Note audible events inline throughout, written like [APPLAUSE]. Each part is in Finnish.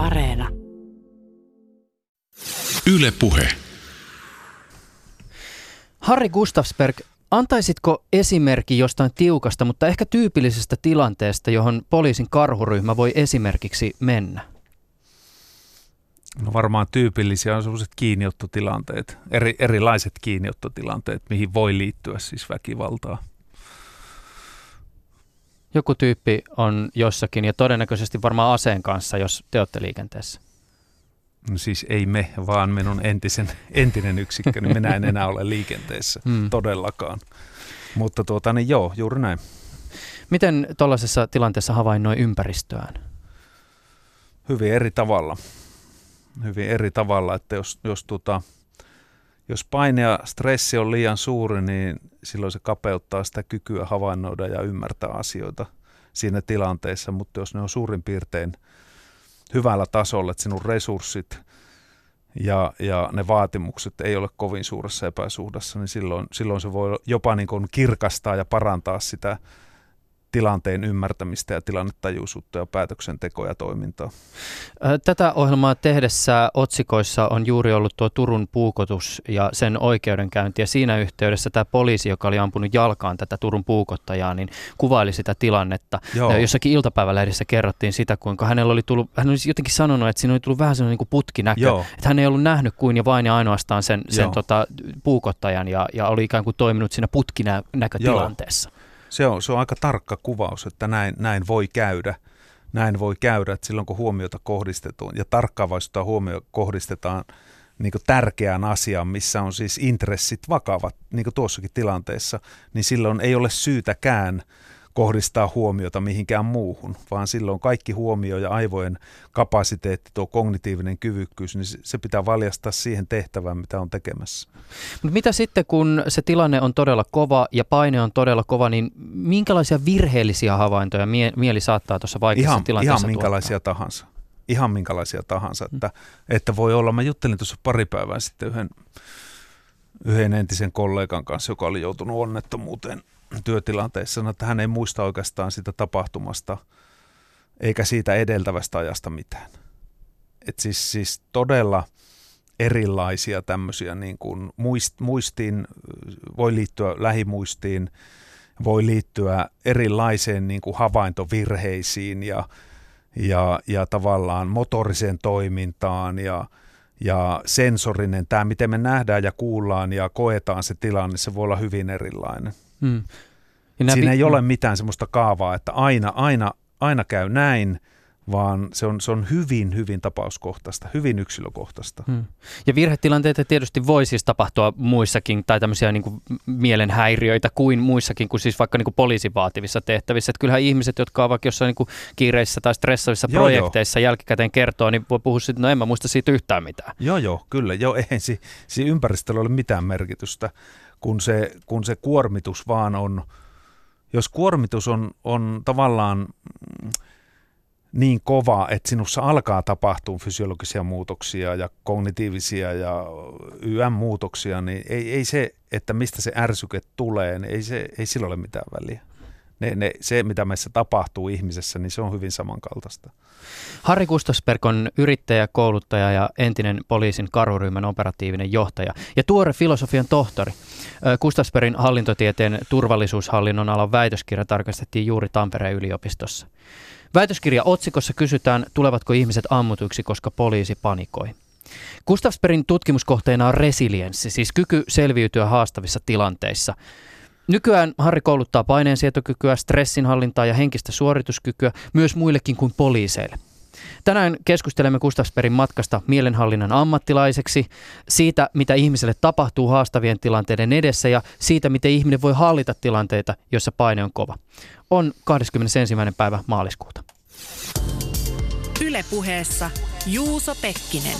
Areena. Yle Puhe. Harri Gustafsberg, antaisitko esimerkki jostain tiukasta, mutta ehkä tyypillisestä tilanteesta, johon poliisin karhuryhmä voi esimerkiksi mennä? No varmaan tyypillisiä on sellaiset kiinniottotilanteet, eri, erilaiset kiinniottotilanteet, mihin voi liittyä siis väkivaltaa. Joku tyyppi on jossakin ja todennäköisesti varmaan aseen kanssa, jos te olette liikenteessä. No siis ei me, vaan minun entisen, entinen yksikkö, niin minä en enää ole liikenteessä [LAUGHS] mm. todellakaan. Mutta tuota, niin joo, juuri näin. Miten tuollaisessa tilanteessa havainnoi ympäristöään? Hyvin eri tavalla. Hyvin eri tavalla, että jos, jos, tuota, jos paine ja stressi on liian suuri, niin silloin se kapeuttaa sitä kykyä havainnoida ja ymmärtää asioita siinä tilanteessa, mutta jos ne on suurin piirtein – hyvällä tasolla, että sinun resurssit ja, ja ne vaatimukset ei ole kovin suuressa epäsuhdassa, niin silloin, silloin se voi jopa niin kuin kirkastaa ja parantaa sitä tilanteen ymmärtämistä ja tilannetajuisuutta ja päätöksentekoa ja toimintaa. Tätä ohjelmaa tehdessä otsikoissa on juuri ollut tuo Turun puukotus ja sen oikeudenkäynti. Ja siinä yhteydessä tämä poliisi, joka oli ampunut jalkaan tätä Turun puukottajaa, niin kuvaili sitä tilannetta. Joo. Jossakin iltapäivälehdissä kerrottiin sitä, kuinka hänellä oli tullut, hän olisi jotenkin sanonut, että siinä oli tullut vähän sellainen niin putkinäkö. Joo. Että hän ei ollut nähnyt kuin ja vain ja ainoastaan sen, sen tota, puukottajan ja, ja oli ikään kuin toiminut siinä putkinäkötilanteessa. Joo. Se on, se on aika tarkka kuvaus, että näin, näin voi käydä. Näin voi käydä, että silloin kun huomiota kohdistetaan ja tarkkaavaisuutta huomio kohdistetaan niin tärkeään asiaan, missä on siis intressit vakavat, niin kuin tuossakin tilanteessa, niin silloin ei ole syytäkään kohdistaa huomiota mihinkään muuhun, vaan silloin kaikki huomio ja aivojen kapasiteetti, tuo kognitiivinen kyvykkyys, niin se pitää valjastaa siihen tehtävään, mitä on tekemässä. Mutta mitä sitten, kun se tilanne on todella kova ja paine on todella kova, niin minkälaisia virheellisiä havaintoja mie- mieli saattaa tuossa vaikeassa ihan, tilanteessa Ihan minkälaisia tuottaa? tahansa. Ihan minkälaisia tahansa. Mm. Että, että voi olla, mä juttelin tuossa pari päivää sitten yhden, yhden entisen kollegan kanssa, joka oli joutunut onnettomuuteen työtilanteessa, että hän ei muista oikeastaan sitä tapahtumasta eikä siitä edeltävästä ajasta mitään. Et siis, siis todella erilaisia tämmöisiä niin kuin muist, muistiin, voi liittyä lähimuistiin, voi liittyä erilaiseen niin kuin havaintovirheisiin ja, ja, ja tavallaan motoriseen toimintaan ja, ja sensorinen, tämä miten me nähdään ja kuullaan ja koetaan se tilanne, se voi olla hyvin erilainen. Mm. Siinä ei ole mitään semmoista kaavaa, että aina, aina, aina käy näin, vaan se on, se on hyvin, hyvin tapauskohtaista, hyvin yksilökohtaista. Hmm. Ja virhetilanteita tietysti voi siis tapahtua muissakin, tai tämmöisiä niin kuin mielenhäiriöitä kuin muissakin, kuin siis vaikka niin kuin poliisin vaativissa tehtävissä. Että kyllähän ihmiset, jotka ovat jossain niin kuin kiireissä tai stressaavissa joo, projekteissa joo. jälkikäteen kertoo, niin voi puhua siitä, no en mä muista siitä yhtään mitään. Joo, joo, kyllä. Joo, eihän si, si ympäristöllä ole mitään merkitystä, kun se, kun se kuormitus vaan on – jos kuormitus on, on tavallaan niin kova, että sinussa alkaa tapahtua fysiologisia muutoksia ja kognitiivisia ja YM-muutoksia, niin ei, ei se, että mistä se ärsyke tulee, niin ei, se, ei sillä ole mitään väliä ne, ne, se, mitä meissä tapahtuu ihmisessä, niin se on hyvin samankaltaista. Harri Kustasberg on yrittäjä, kouluttaja ja entinen poliisin karuryhmän operatiivinen johtaja ja tuore filosofian tohtori. Kustasbergin hallintotieteen turvallisuushallinnon alan väitöskirja tarkastettiin juuri Tampereen yliopistossa. Väitöskirja otsikossa kysytään, tulevatko ihmiset ammutuiksi, koska poliisi panikoi. Gustavsbergin tutkimuskohteena on resilienssi, siis kyky selviytyä haastavissa tilanteissa – Nykyään Harri kouluttaa paineensietokykyä, stressinhallintaa ja henkistä suorituskykyä myös muillekin kuin poliiseille. Tänään keskustelemme Gustavsperin matkasta mielenhallinnan ammattilaiseksi, siitä mitä ihmiselle tapahtuu haastavien tilanteiden edessä ja siitä miten ihminen voi hallita tilanteita, joissa paine on kova. On 21. päivä maaliskuuta. Ylepuheessa Juuso Pekkinen.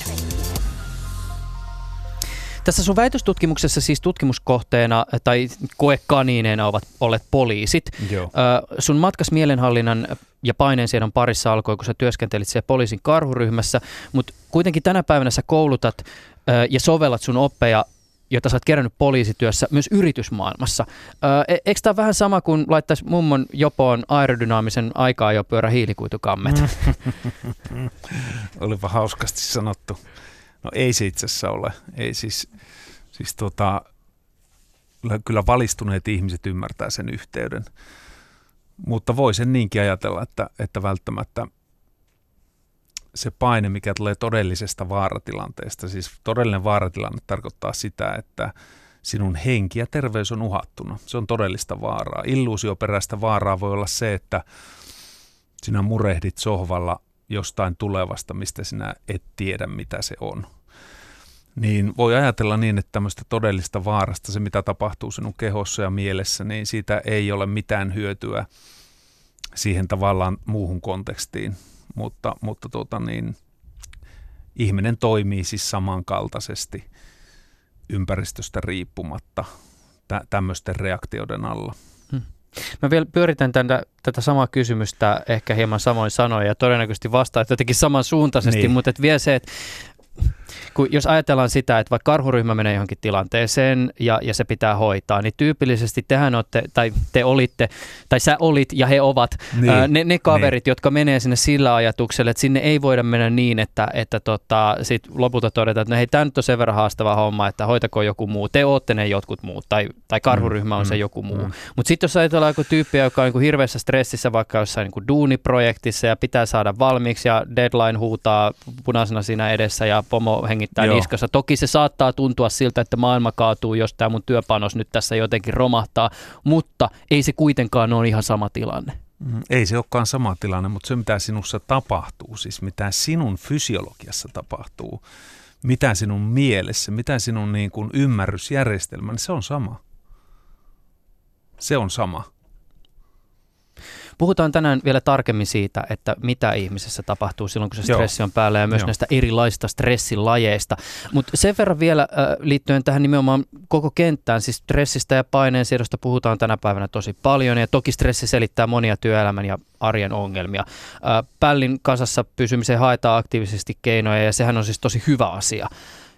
Tässä sun väitöstutkimuksessa siis tutkimuskohteena tai koekaniineina ovat olleet poliisit. Joo. sun matkas mielenhallinnan ja paineensiedon parissa alkoi, kun sä työskentelit siellä poliisin karhuryhmässä, mutta kuitenkin tänä päivänä sä koulutat ja sovellat sun oppeja jota sä oot kerännyt poliisityössä myös yritysmaailmassa. Öö, eikö tämä vähän sama kuin laittaisi mummon jopoon aerodynaamisen aikaa jo pyörä hiilikuitukammet? [LAUGHS] Olipa hauskasti sanottu. No ei se itse asiassa ole. Ei siis, siis tota, kyllä valistuneet ihmiset ymmärtää sen yhteyden. Mutta voi sen niinkin ajatella, että, että välttämättä se paine, mikä tulee todellisesta vaaratilanteesta, siis todellinen vaaratilanne tarkoittaa sitä, että sinun henki ja terveys on uhattuna. Se on todellista vaaraa. Illuusioperäistä vaaraa voi olla se, että sinä murehdit sohvalla jostain tulevasta, mistä sinä et tiedä, mitä se on. Niin voi ajatella niin, että tämmöistä todellista vaarasta, se mitä tapahtuu sinun kehossa ja mielessä, niin siitä ei ole mitään hyötyä siihen tavallaan muuhun kontekstiin. Mutta, mutta tuota niin, ihminen toimii siis samankaltaisesti ympäristöstä riippumatta tä- tämmöisten reaktioiden alla. Mä vielä pyöritän tätä, tätä samaa kysymystä ehkä hieman samoin sanoin ja todennäköisesti vastaat jotenkin samansuuntaisesti, niin. mutta et vielä se, että kun jos ajatellaan sitä, että vaikka karhuryhmä menee johonkin tilanteeseen ja, ja se pitää hoitaa, niin tyypillisesti tehän olette, tai te olitte, tai sä olit ja he ovat niin, ää, ne, ne kaverit, niin. jotka menee sinne sillä ajatuksella, että sinne ei voida mennä niin, että, että tota, sit lopulta todetaan, että no hei, tämä nyt on sen verran haastava homma, että hoitako joku muu, te ootte ne jotkut muut, tai, tai karhuryhmä on mm, se joku muu. Mm. Mutta sitten jos ajatellaan joku tyyppiä, joka on niin kuin hirveässä stressissä vaikka jossain niin kuin duuniprojektissa ja pitää saada valmiiksi ja deadline huutaa punaisena siinä edessä ja pomo hengittää Joo. niskassa. Toki se saattaa tuntua siltä, että maailma kaatuu, jos tämä mun työpanos nyt tässä jotenkin romahtaa, mutta ei se kuitenkaan ole ihan sama tilanne. Mm, ei se olekaan sama tilanne, mutta se mitä sinussa tapahtuu, siis mitä sinun fysiologiassa tapahtuu, mitä sinun mielessä, mitä sinun niin kuin ymmärrysjärjestelmä, niin se on sama. Se on sama. Puhutaan tänään vielä tarkemmin siitä, että mitä ihmisessä tapahtuu silloin, kun se stressi on päällä ja myös Joo. näistä erilaisista stressilajeista. Mutta sen verran vielä äh, liittyen tähän nimenomaan koko kenttään, siis stressistä ja paineen siirrosta puhutaan tänä päivänä tosi paljon ja toki stressi selittää monia työelämän ja arjen ongelmia. Äh, pällin kasassa pysymiseen haetaan aktiivisesti keinoja ja sehän on siis tosi hyvä asia.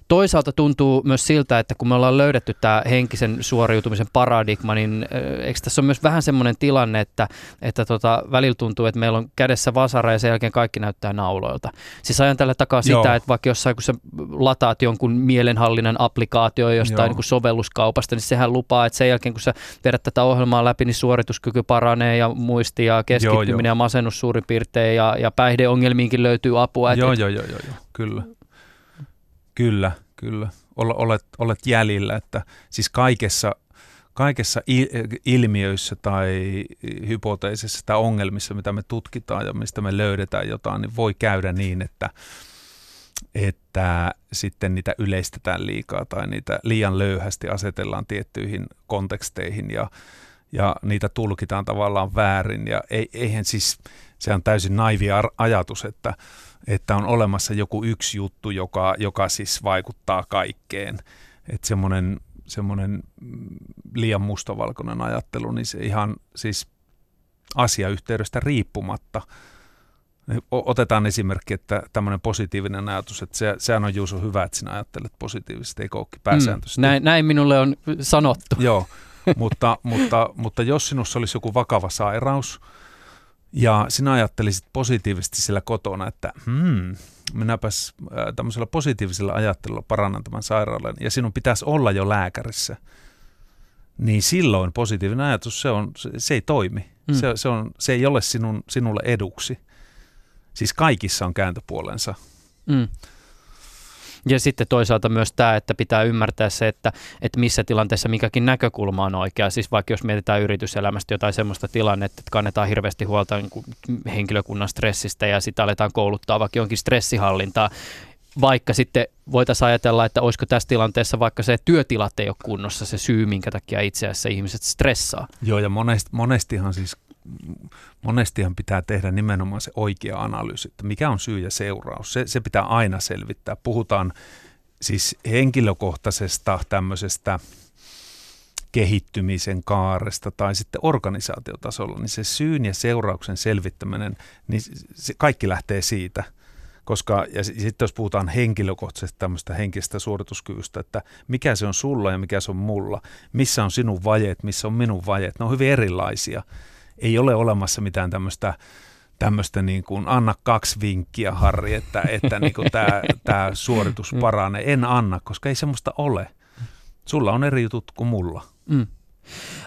Toisaalta tuntuu myös siltä, että kun me ollaan löydetty tämä henkisen suoriutumisen paradigma, niin eikö tässä ole myös vähän semmoinen tilanne, että, että tota, välillä tuntuu, että meillä on kädessä vasara ja sen jälkeen kaikki näyttää nauloilta. Siis ajan tällä takaa Joo. sitä, että vaikka jossain kun sä lataat jonkun mielenhallinnan applikaatio jostain niin sovelluskaupasta, niin sehän lupaa, että sen jälkeen kun sä vedät tätä ohjelmaa läpi, niin suorituskyky paranee ja muisti ja keskittyminen joo, ja masennus suurin piirtein ja, ja päihdeongelmiinkin löytyy apua. Joo, joo, joo, joo, joo, kyllä. Kyllä, kyllä. Olet, olet jäljillä, että siis kaikessa, kaikessa ilmiöissä tai hypoteisissa tai ongelmissa, mitä me tutkitaan ja mistä me löydetään jotain, niin voi käydä niin, että, että sitten niitä yleistetään liikaa tai niitä liian löyhästi asetellaan tiettyihin konteksteihin ja, ja niitä tulkitaan tavallaan väärin. Ja eihän siis, se on täysin naivi ajatus, että että on olemassa joku yksi juttu, joka, joka siis vaikuttaa kaikkeen. Että semmoinen, semmoinen liian mustavalkoinen ajattelu, niin se ihan siis asiayhteydestä riippumatta. Otetaan esimerkki, että tämmöinen positiivinen ajatus, että se, sehän on Juuso hyvä, että sinä ajattelet positiivisesti, eikö olekin pääsääntöisesti. Mm, näin, näin minulle on sanottu. Joo, mutta, mutta, mutta jos sinussa olisi joku vakava sairaus, ja sinä ajattelisit positiivisesti sillä kotona, että hmm, minäpäs äh, tämmöisellä positiivisella ajattelulla parannan tämän sairaalan, ja sinun pitäisi olla jo lääkärissä, niin silloin positiivinen ajatus, se, on, se, se ei toimi. Mm. Se, se, on, se ei ole sinun, sinulle eduksi. Siis kaikissa on kääntöpuolensa. Mm. Ja sitten toisaalta myös tämä, että pitää ymmärtää se, että, että missä tilanteessa mikäkin näkökulma on oikea. Siis vaikka jos mietitään yrityselämästä jotain sellaista tilannetta, että kannetaan hirveästi huolta niin henkilökunnan stressistä ja sitä aletaan kouluttaa vaikka jonkin stressihallintaa, vaikka sitten voitaisiin ajatella, että olisiko tässä tilanteessa vaikka se työtilat ei ole kunnossa se syy, minkä takia itse asiassa ihmiset stressaa. Joo, ja monesti, monestihan siis monestihan pitää tehdä nimenomaan se oikea analyysi, että mikä on syy ja seuraus. Se, se pitää aina selvittää. Puhutaan siis henkilökohtaisesta tämmöisestä kehittymisen kaaresta tai sitten organisaatiotasolla, niin se syyn ja seurauksen selvittäminen, niin se kaikki lähtee siitä. Koska, ja sitten jos puhutaan henkilökohtaisesti tämmöistä henkistä suorituskyvystä, että mikä se on sulla ja mikä se on mulla, missä on sinun vajeet, missä on minun vajeet, ne on hyvin erilaisia. Ei ole olemassa mitään tämmöistä tämmöistä niin kuin, anna kaksi vinkkiä Harri, että, että niin kuin tämä, tämä suoritus paranee. En anna, koska ei semmoista ole. Sulla on eri jutut kuin mulla. Mm.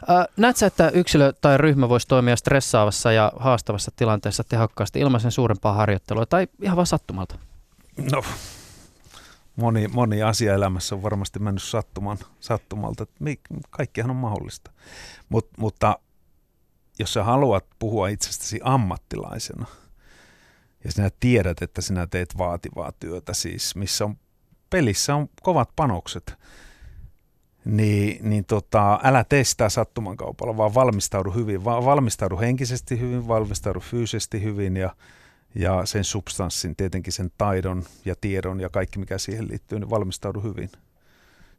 Äh, näetkö, että yksilö tai ryhmä voisi toimia stressaavassa ja haastavassa tilanteessa tehokkaasti ilman sen suurempaa harjoittelua tai ihan vain sattumalta? No, moni, moni asia elämässä on varmasti mennyt sattuman, sattumalta. Kaikkihan on mahdollista. Mut, mutta jos sä haluat puhua itsestäsi ammattilaisena ja sinä tiedät, että sinä teet vaativaa työtä, siis missä on pelissä on kovat panokset – niin, niin tota, älä tee sitä sattuman kaupalla, vaan valmistaudu hyvin. Va- valmistaudu henkisesti hyvin, valmistaudu fyysisesti hyvin ja, ja sen substanssin, tietenkin sen taidon ja tiedon ja kaikki mikä siihen liittyy, niin valmistaudu hyvin.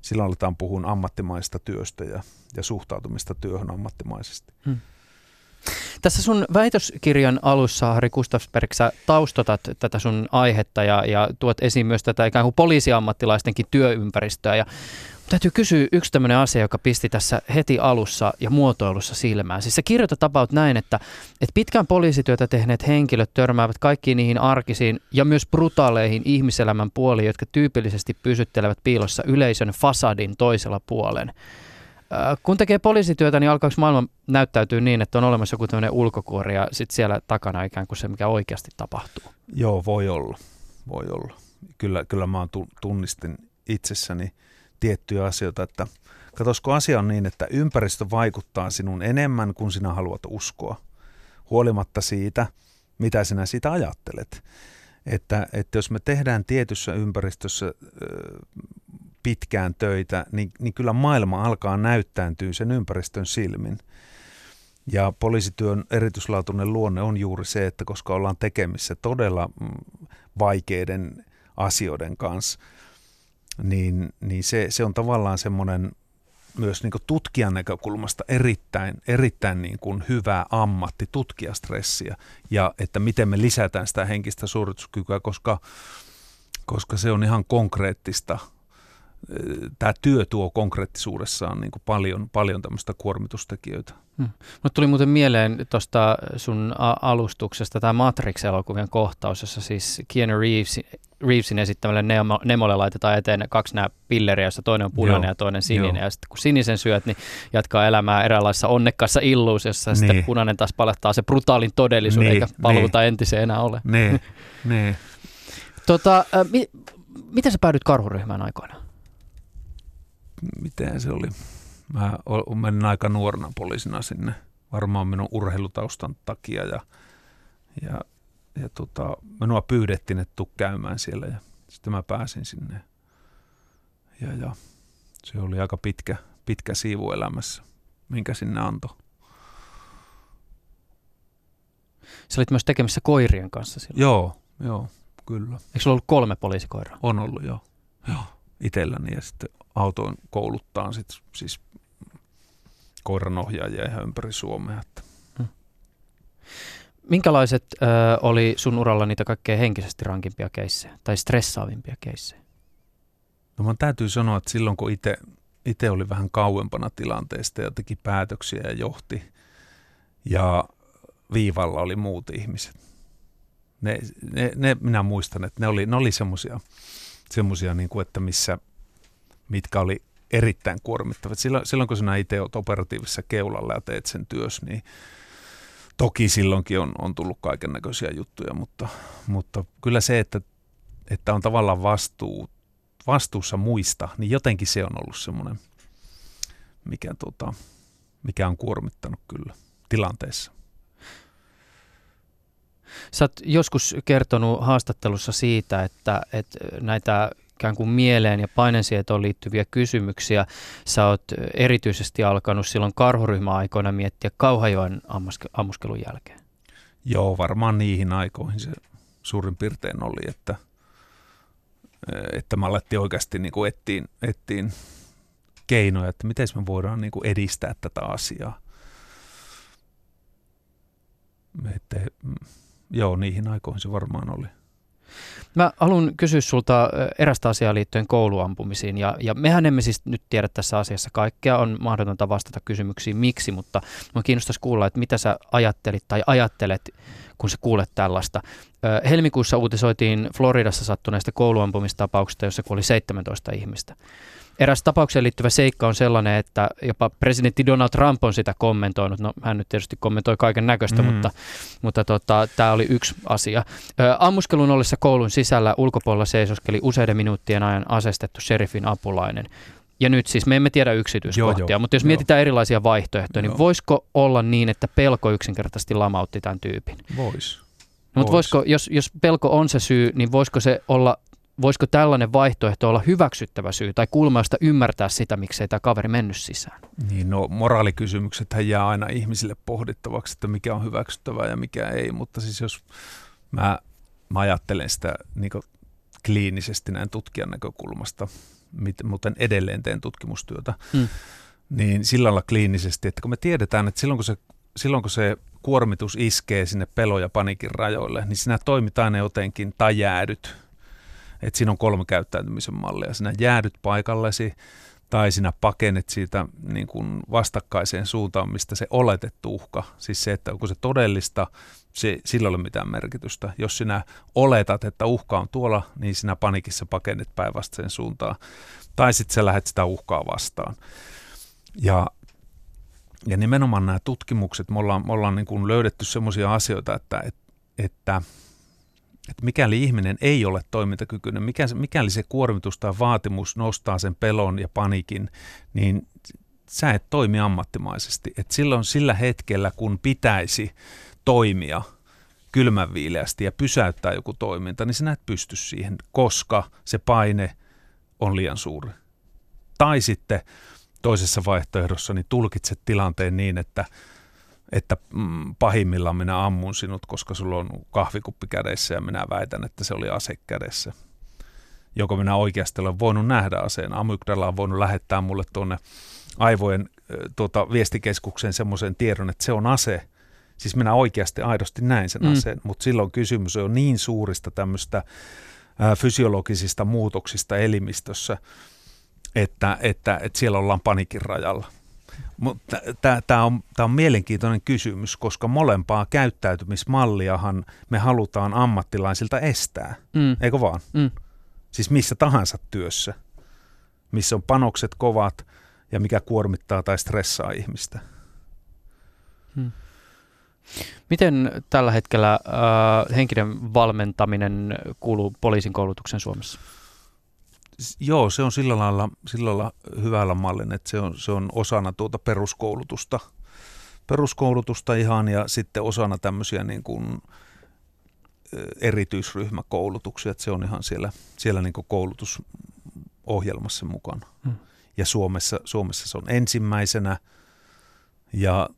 Silloin aletaan puhua ammattimaista työstä ja, ja suhtautumista työhön ammattimaisesti. Hmm. Tässä sun väitöskirjan alussa, Harri Gustafsberg, sä taustotat tätä sun aihetta ja, ja tuot esiin myös tätä ikään kuin poliisiammattilaistenkin työympäristöä. Ja Täytyy kysyä yksi tämmöinen asia, joka pisti tässä heti alussa ja muotoilussa silmään. Siis sä kirjoitat about näin, että, että pitkään poliisityötä tehneet henkilöt törmäävät kaikkiin niihin arkisiin ja myös brutaaleihin ihmiselämän puoliin, jotka tyypillisesti pysyttelevät piilossa yleisön fasadin toisella puolen. Äh, kun tekee poliisityötä, niin alkaako maailma näyttäytyy niin, että on olemassa joku tämmöinen ulkokuori ja sitten siellä takana ikään kuin se, mikä oikeasti tapahtuu? Joo, voi olla. Voi olla. Kyllä, kyllä mä tunnistin itsessäni – tiettyjä asioita, että katsosko asia on niin, että ympäristö vaikuttaa sinun enemmän kuin sinä haluat uskoa, huolimatta siitä, mitä sinä siitä ajattelet. Että, että jos me tehdään tietyssä ympäristössä pitkään töitä, niin, niin kyllä maailma alkaa näyttääntyä sen ympäristön silmin. Ja poliisityön erityislaatuinen luonne on juuri se, että koska ollaan tekemissä todella mm, vaikeiden asioiden kanssa – niin, niin se, se on tavallaan semmoinen myös niin tutkijan näkökulmasta erittäin, erittäin niin kuin hyvä ammatti tutkia stressiä ja että miten me lisätään sitä henkistä suorituskykyä, koska, koska se on ihan konkreettista. Tämä työ tuo konkreettisuudessaan niin kuin paljon, paljon tämmöistä kuormitustekijöitä. Hmm. Mutta tuli muuten mieleen tuosta sun alustuksesta tämä Matrix-elokuvien kohtaus, jossa siis Keanu Reeves, Reevesin esittämälle Nemo, Nemolle laitetaan eteen kaksi nämä pilleriä, jossa toinen on punainen Joo. ja toinen sininen. Joo. Ja sitten kun sinisen syöt, niin jatkaa elämää eräänlaisessa onnekkaassa illuusiossa. Niin. Sitten punainen taas palettaa se brutaalin todellisuuden, niin, eikä paluuta niin. entiseen enää ole. Niin, [LAUGHS] niin. Tota, mi- miten sä päädyit karhuryhmään aikoina? Miten se oli? Mä menin aika nuorena poliisina sinne, varmaan minun urheilutaustan takia ja, ja, ja tota, minua pyydettiin, että tuu käymään siellä ja sitten mä pääsin sinne. Ja, ja se oli aika pitkä, pitkä siivu elämässä, minkä sinne antoi. Sä olit myös tekemissä koirien kanssa silloin. Joo, joo, kyllä. Eikö sulla ollut kolme poliisikoiraa? On ollut, joo. joo. Itselläni ja sitten autoin kouluttaan sit, siis koiranohjaajia ihan ympäri Suomea. Että. Hmm. Minkälaiset ö, oli sun uralla niitä kaikkein henkisesti rankimpia keissejä tai stressaavimpia keissejä? No mä täytyy sanoa, että silloin kun itse oli vähän kauempana tilanteesta ja teki päätöksiä ja johti ja viivalla oli muut ihmiset. Ne, ne, ne minä muistan, että ne oli, ne oli semmoisia, semmosia, niin kuin, että missä, mitkä oli erittäin kuormittavat. Silloin, silloin kun sinä itse olet operatiivisessa keulalla ja teet sen työs, niin toki silloinkin on, on tullut kaiken näköisiä juttuja, mutta, mutta kyllä se, että, että on tavallaan vastuu, vastuussa muista, niin jotenkin se on ollut semmoinen, mikä, tota, mikä on kuormittanut kyllä tilanteessa. Sä oot joskus kertonut haastattelussa siitä, että, että näitä ikään kuin mieleen ja painensietoon liittyviä kysymyksiä sä oot erityisesti alkanut silloin karhuryhmäaikoina miettiä Kauhajoen ammuskelun jälkeen? Joo, varmaan niihin aikoihin se suurin piirtein oli, että, että mä alettiin oikeasti niin kuin ettiin, ettiin keinoja, että miten me voidaan niin kuin edistää tätä asiaa. Että, joo, niihin aikoihin se varmaan oli. Mä haluan kysyä sulta erästä asiaa liittyen kouluampumisiin, ja, ja mehän emme siis nyt tiedä tässä asiassa kaikkea, on mahdotonta vastata kysymyksiin miksi, mutta mä kiinnostaisi kuulla, että mitä sä ajattelit tai ajattelet, kun sä kuulet tällaista. Helmikuussa uutisoitiin Floridassa sattuneesta kouluampumistapauksesta, jossa kuoli 17 ihmistä. Eräs tapaukseen liittyvä seikka on sellainen, että jopa presidentti Donald Trump on sitä kommentoinut. No hän nyt tietysti kommentoi kaiken näköistä, mm. mutta, mutta tota, tämä oli yksi asia. Ö, ammuskelun ollessa koulun sisällä ulkopuolella seisoskeli useiden minuuttien ajan asestettu sheriffin apulainen. Ja nyt siis me emme tiedä yksityiskohtia, joo, joo, mutta jos joo. mietitään erilaisia vaihtoehtoja, niin joo. niin voisiko olla niin, että pelko yksinkertaisesti lamautti tämän tyypin? Voisi. No, mutta voisiko, jos, jos pelko on se syy, niin voisiko se olla voisiko tällainen vaihtoehto olla hyväksyttävä syy tai kulmaista ymmärtää sitä, miksei tämä kaveri mennyt sisään? Niin, no moraalikysymykset jää aina ihmisille pohdittavaksi, että mikä on hyväksyttävää ja mikä ei, mutta siis jos mä, mä ajattelen sitä niin kliinisesti näin tutkijan näkökulmasta, muuten edelleen teen tutkimustyötä, hmm. niin sillä lailla kliinisesti, että kun me tiedetään, että silloin kun se, silloin kun se kuormitus iskee sinne pelo- ja panikin rajoille, niin sinä toimit aina jotenkin tai jäädyt että siinä on kolme käyttäytymisen mallia. Sinä jäädyt paikallesi tai sinä pakenet siitä niin kuin vastakkaiseen suuntaan, mistä se oletettu uhka, siis se, että onko se todellista, se, sillä ei ole mitään merkitystä. Jos sinä oletat, että uhka on tuolla, niin sinä panikissa pakenet päinvastaiseen suuntaan. Tai sitten sä lähdet sitä uhkaa vastaan. Ja, ja nimenomaan nämä tutkimukset, me ollaan, me ollaan niin kuin löydetty sellaisia asioita, että, että, että että mikäli ihminen ei ole toimintakykyinen, mikäli se kuormitus tai vaatimus nostaa sen pelon ja panikin, niin sä et toimi ammattimaisesti. Et silloin sillä hetkellä, kun pitäisi toimia kylmänviileästi ja pysäyttää joku toiminta, niin sinä et pysty siihen, koska se paine on liian suuri. Tai sitten toisessa vaihtoehdossa niin tulkitset tilanteen niin, että että mm, pahimmillaan minä ammun sinut, koska sulla on kahvikuppi kädessä ja minä väitän, että se oli ase kädessä. Joko minä oikeasti olen voinut nähdä aseen. Amygdala on voinut lähettää mulle tuonne aivojen tuota, viestikeskukseen semmoisen tiedon, että se on ase. Siis minä oikeasti aidosti näin sen mm. aseen, mutta silloin kysymys on niin suurista tämmöistä fysiologisista muutoksista elimistössä, että, että, että siellä ollaan panikin rajalla. Mutta tämä on, on mielenkiintoinen kysymys, koska molempaa käyttäytymismalliahan me halutaan ammattilaisilta estää, mm. eikö vaan? Mm. Siis missä tahansa työssä, missä on panokset kovat ja mikä kuormittaa tai stressaa ihmistä. Mm. Miten tällä hetkellä äh, henkinen valmentaminen kuuluu poliisin koulutuksen Suomessa? Joo, se on sillä lailla, sillä lailla hyvällä mallin, että se on, se on osana tuota peruskoulutusta, peruskoulutusta ihan ja sitten osana tämmöisiä niin kuin erityisryhmäkoulutuksia, että se on ihan siellä, siellä niin kuin koulutusohjelmassa mukana. Hmm. Ja Suomessa, Suomessa se on ensimmäisenä ja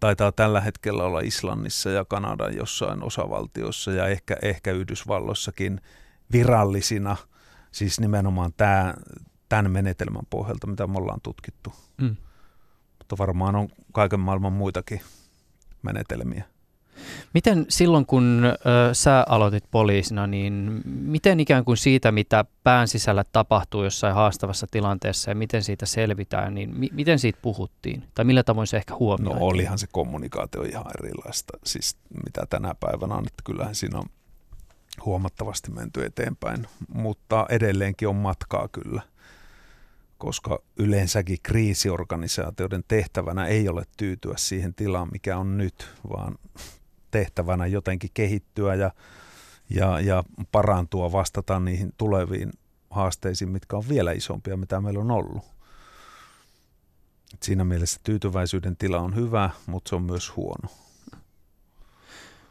taitaa tällä hetkellä olla Islannissa ja Kanadan jossain osavaltiossa ja ehkä, ehkä Yhdysvalloissakin virallisina – Siis nimenomaan tämä, tämän menetelmän pohjalta, mitä me ollaan tutkittu. Mm. Mutta varmaan on kaiken maailman muitakin menetelmiä. Miten silloin, kun ö, sä aloitit poliisina, niin miten ikään kuin siitä, mitä pään sisällä tapahtuu jossain haastavassa tilanteessa ja miten siitä selvitään, niin mi- miten siitä puhuttiin? Tai millä tavoin se ehkä huomioitiin? No olihan se kommunikaatio ihan erilaista, siis mitä tänä päivänä on, että kyllähän siinä on huomattavasti menty eteenpäin, mutta edelleenkin on matkaa kyllä, koska yleensäkin kriisiorganisaatioiden tehtävänä ei ole tyytyä siihen tilaan, mikä on nyt, vaan tehtävänä jotenkin kehittyä ja, ja, ja parantua, vastata niihin tuleviin haasteisiin, mitkä on vielä isompia, mitä meillä on ollut. Siinä mielessä tyytyväisyyden tila on hyvä, mutta se on myös huono.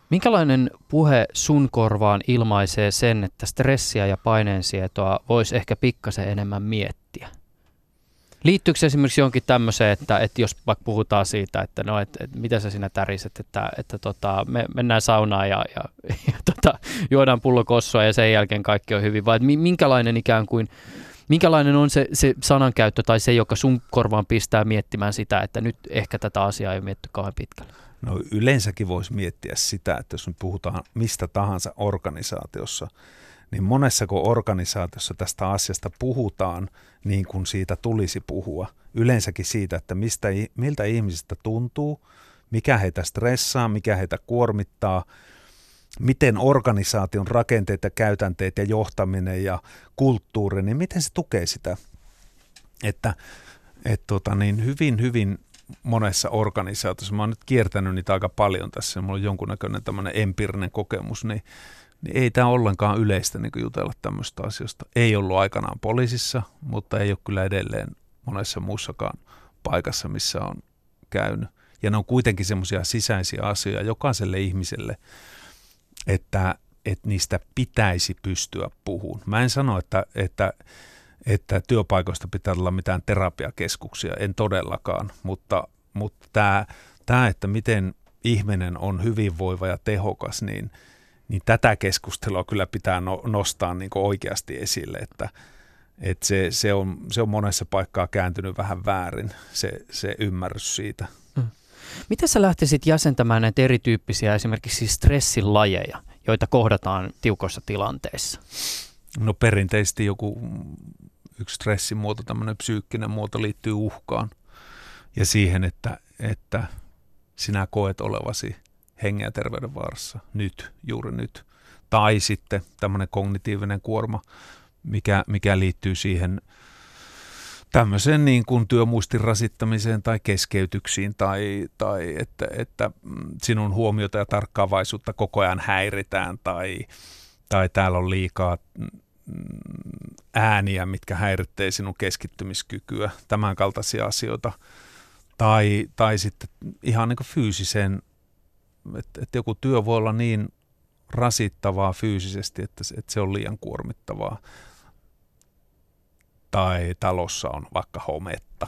Minkälainen puhe sun korvaan ilmaisee sen, että stressiä ja paineensietoa voisi ehkä pikkasen enemmän miettiä? Liittyykö se esimerkiksi jonkin tämmöiseen, että, että jos vaikka puhutaan siitä, että no, että, että mitä sä sinä täriset, että, että tota, me mennään saunaan ja, ja, ja tota, juodaan pullo kossoa ja sen jälkeen kaikki on hyvin, vai minkälainen ikään kuin, minkälainen on se, se sanankäyttö tai se, joka sun korvaan pistää miettimään sitä, että nyt ehkä tätä asiaa ei ole mietitty kauhean pitkälle? No yleensäkin voisi miettiä sitä, että jos nyt puhutaan mistä tahansa organisaatiossa, niin monessako organisaatiossa tästä asiasta puhutaan niin kuin siitä tulisi puhua. Yleensäkin siitä, että mistä, miltä ihmisistä tuntuu, mikä heitä stressaa, mikä heitä kuormittaa, miten organisaation rakenteet ja käytänteet ja johtaminen ja kulttuuri, niin miten se tukee sitä, että et tota niin, hyvin, hyvin monessa organisaatiossa, mä oon nyt kiertänyt niitä aika paljon tässä, mulla on jonkunnäköinen tämmöinen empiirinen kokemus, niin, niin ei tämä ollenkaan yleistä niin jutella tämmöistä asioista. Ei ollut aikanaan poliisissa, mutta ei ole kyllä edelleen monessa muussakaan paikassa, missä on käynyt. Ja ne on kuitenkin semmoisia sisäisiä asioita jokaiselle ihmiselle, että, että niistä pitäisi pystyä puhumaan. Mä en sano, että, että, että työpaikoista pitää olla mitään terapiakeskuksia, en todellakaan, mutta, mutta tämä, tämä, että miten ihminen on hyvinvoiva ja tehokas, niin, niin tätä keskustelua kyllä pitää no, nostaa niin oikeasti esille, että, että se, se, on, se on monessa paikkaa kääntynyt vähän väärin, se, se ymmärrys siitä. Mm. Miten sä lähtisit jäsentämään näitä erityyppisiä esimerkiksi stressin lajeja, joita kohdataan tiukoissa tilanteissa? No perinteisesti joku yksi stressin muoto, tämmöinen psyykkinen muoto liittyy uhkaan ja siihen, että, että sinä koet olevasi hengen ja terveyden vaarassa nyt, juuri nyt. Tai sitten tämmöinen kognitiivinen kuorma, mikä, mikä liittyy siihen tämmöiseen niin kuin työmuistin rasittamiseen tai keskeytyksiin tai, tai että, että sinun huomiota ja tarkkaavaisuutta koko ajan häiritään tai, tai täällä on liikaa ääniä, mitkä häiritsee sinun keskittymiskykyä, tämän kaltaisia asioita. Tai, tai sitten ihan niin kuin fyysisen, että, että joku työ voi olla niin rasittavaa fyysisesti, että, että se on liian kuormittavaa tai talossa on vaikka hometta,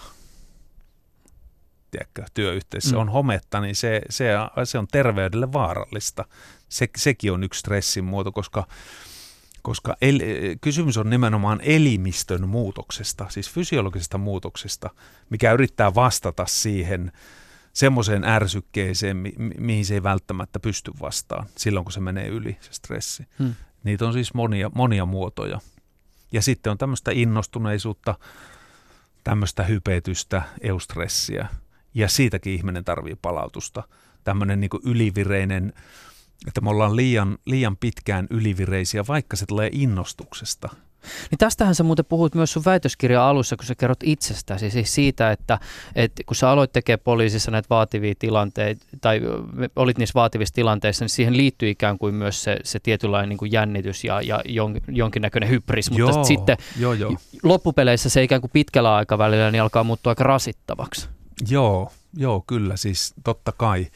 tiedätkö, työyhteisössä mm. on hometta, niin se, se, se on terveydelle vaarallista. Se, sekin on yksi stressin muoto, koska, koska el, kysymys on nimenomaan elimistön muutoksesta, siis fysiologisesta muutoksesta, mikä yrittää vastata siihen semmoiseen ärsykkeeseen, mi, mihin se ei välttämättä pysty vastaan silloin, kun se menee yli, se stressi. Hmm. Niitä on siis monia, monia muotoja. Ja sitten on tämmöistä innostuneisuutta, tämmöistä hypetystä, eustressiä. Ja siitäkin ihminen tarvii palautusta. Tämmöinen niin ylivireinen, että me ollaan liian, liian pitkään ylivireisiä, vaikka se tulee innostuksesta – niin tästähän sä muuten puhut myös sun väitöskirjan alussa, kun sä kerrot itsestäsi, siis siitä, että, että kun sä aloit tekemään poliisissa näitä vaativia tilanteita, tai olit niissä vaativissa tilanteissa, niin siihen liittyy ikään kuin myös se, se tietynlainen niin kuin jännitys ja, ja jon, jonkinnäköinen hybris, mutta joo, sitten joo, joo. loppupeleissä se ikään kuin pitkällä aikavälillä niin alkaa muuttua aika rasittavaksi. Joo, joo, kyllä, siis totta kai.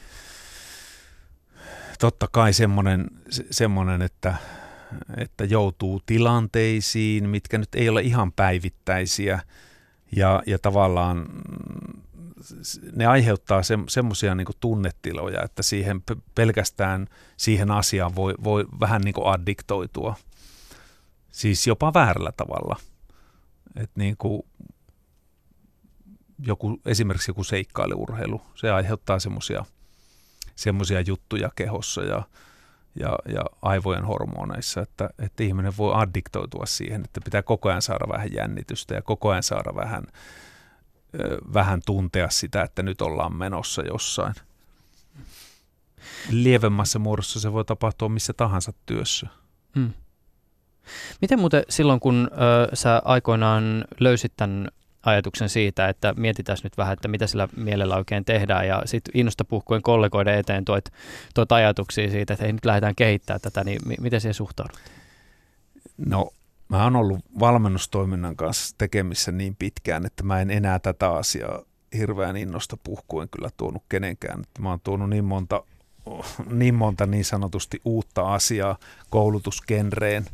Totta kai semmoinen, semmoinen että että joutuu tilanteisiin, mitkä nyt ei ole ihan päivittäisiä ja, ja tavallaan ne aiheuttaa se, semmoisia niin tunnetiloja, että siihen pelkästään siihen asiaan voi, voi vähän niin kuin addiktoitua. Siis jopa väärällä tavalla. Et niin kuin joku, esimerkiksi joku seikkailuurheilu, se aiheuttaa semmoisia semmoisia juttuja kehossa ja, ja, ja aivojen hormoneissa, että, että ihminen voi addiktoitua siihen, että pitää koko ajan saada vähän jännitystä ja koko ajan saada vähän, vähän tuntea sitä, että nyt ollaan menossa jossain. Lievemmässä muodossa se voi tapahtua missä tahansa työssä. Hmm. Miten muuten silloin, kun ö, sä aikoinaan löysit tämän ajatuksen siitä, että mietitään nyt vähän, että mitä sillä mielellä oikein tehdään ja sitten innosta puhkuen kollegoiden eteen toit, toit ajatuksia siitä, että hei nyt lähdetään kehittämään tätä, niin m- miten siihen suhtaudut? No mä oon ollut valmennustoiminnan kanssa tekemissä niin pitkään, että mä en enää tätä asiaa hirveän innosta puhkuen kyllä tuonut kenenkään. Mä oon tuonut niin monta, niin monta niin sanotusti uutta asiaa koulutusgenreen,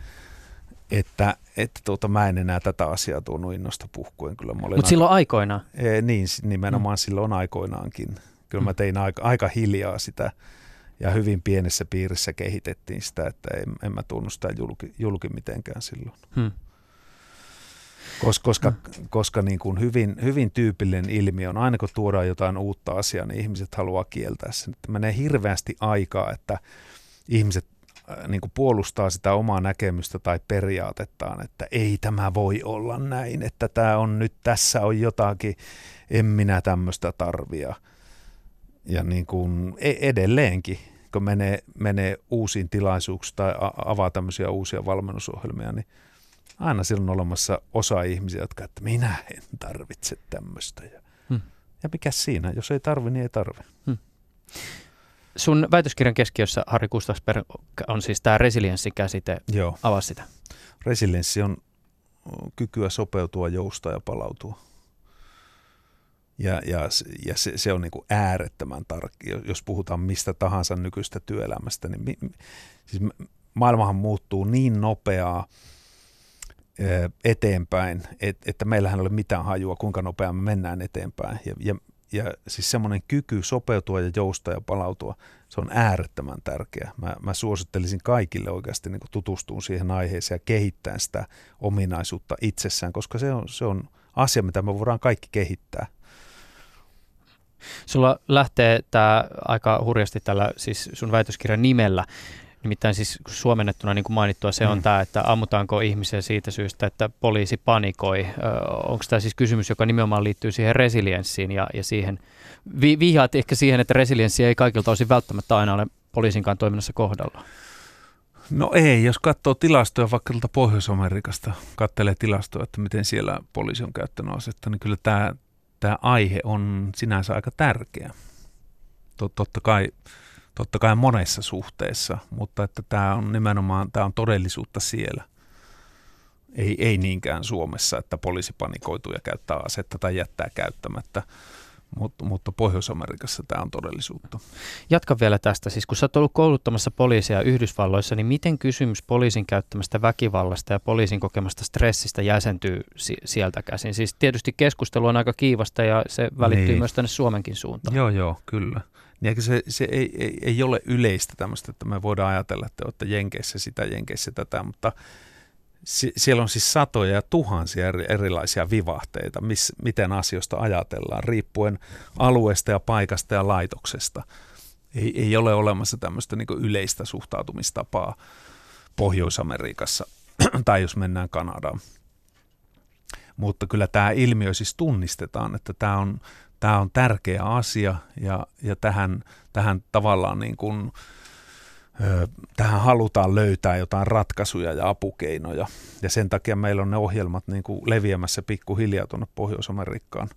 että, että tuota, mä en enää tätä asiaa tuonut innosta puhkuen. Mutta silloin aikoinaan? E, niin, nimenomaan mm. silloin aikoinaankin. Kyllä mm. mä tein aika, aika hiljaa sitä ja hyvin pienessä piirissä kehitettiin sitä, että en, en mä tunnu sitä julki, julki mitenkään silloin. Hmm. Koska, koska, mm. koska niin kuin hyvin, hyvin tyypillinen ilmiö on, aina kun tuodaan jotain uutta asiaa, niin ihmiset haluaa kieltää sen. Että menee hirveästi aikaa, että ihmiset niin kuin puolustaa sitä omaa näkemystä tai periaatettaan, että ei tämä voi olla näin, että tämä on nyt, tässä on jotakin, en minä tämmöistä tarvia. Ja niin kuin e-, edelleenkin, kun menee, menee uusiin tilaisuuksiin tai avaa tämmöisiä uusia valmennusohjelmia, niin aina silloin on olemassa osa ihmisiä, jotka, että minä en tarvitse tämmöistä. Ja, hmm. ja mikä siinä, jos ei tarvi, niin ei tarvi. Hmm. Sun väitöskirjan keskiössä, Harri Gustafsberg, on siis tämä resilienssikäsite. Joo. Avaa sitä. Resilienssi on kykyä sopeutua, joustaa ja palautua. Ja, ja, ja se, se on niin kuin äärettömän tarkki. Jos puhutaan mistä tahansa nykyistä työelämästä, niin mi, siis maailmahan muuttuu niin nopeaa eteenpäin, et, että meillähän ei ole mitään hajua, kuinka nopeasti me mennään eteenpäin. Ja, ja, ja siis semmoinen kyky sopeutua ja joustaa ja palautua, se on äärettömän tärkeä. Mä, mä suosittelisin kaikille oikeasti niin tutustua siihen aiheeseen ja kehittää sitä ominaisuutta itsessään, koska se on, se on asia, mitä me voidaan kaikki kehittää. Sulla lähtee tämä aika hurjasti tällä siis sun väitöskirjan nimellä. Nimittäin siis suomennettuna, niin kuin mainittua, se on mm. tämä, että ammutaanko ihmisiä siitä syystä, että poliisi panikoi. Onko tämä siis kysymys, joka nimenomaan liittyy siihen resilienssiin ja, ja siihen, vi, vihjaat ehkä siihen, että resilienssi ei kaikilta osin välttämättä aina ole poliisinkaan toiminnassa kohdalla? No ei, jos katsoo tilastoja vaikka Pohjois-Amerikasta, katselee tilastoja, että miten siellä poliisi on käyttänyt asetta, niin kyllä tämä, tämä aihe on sinänsä aika tärkeä. Totta kai totta kai monessa suhteessa, mutta että tämä on nimenomaan tämä on todellisuutta siellä. Ei, ei niinkään Suomessa, että poliisi panikoituu ja käyttää asetta tai jättää käyttämättä, mutta, mutta Pohjois-Amerikassa tämä on todellisuutta. Jatka vielä tästä. Siis kun sä oot ollut kouluttamassa poliisia Yhdysvalloissa, niin miten kysymys poliisin käyttämästä väkivallasta ja poliisin kokemasta stressistä jäsentyy si- sieltä käsin? Siis tietysti keskustelu on aika kiivasta ja se välittyy niin. myös tänne Suomenkin suuntaan. Joo, joo, kyllä. Niin se, se ei, ei, ei ole yleistä tämmöistä, että me voidaan ajatella, että olette Jenkeissä sitä, Jenkeissä tätä, mutta si, siellä on siis satoja ja tuhansia eri, erilaisia vivahteita, miss, miten asioista ajatellaan, riippuen alueesta ja paikasta ja laitoksesta. Ei, ei ole olemassa tämmöistä niin yleistä suhtautumistapaa Pohjois-Amerikassa [CLEARS THROAT] tai jos mennään Kanadaan. Mutta kyllä tämä ilmiö siis tunnistetaan, että tämä on, tämä on tärkeä asia ja, ja tähän, tähän tavallaan niin kuin, ö, tähän halutaan löytää jotain ratkaisuja ja apukeinoja. Ja sen takia meillä on ne ohjelmat niin kuin leviämässä pikkuhiljaa tuonne Pohjois-Amerikkaan.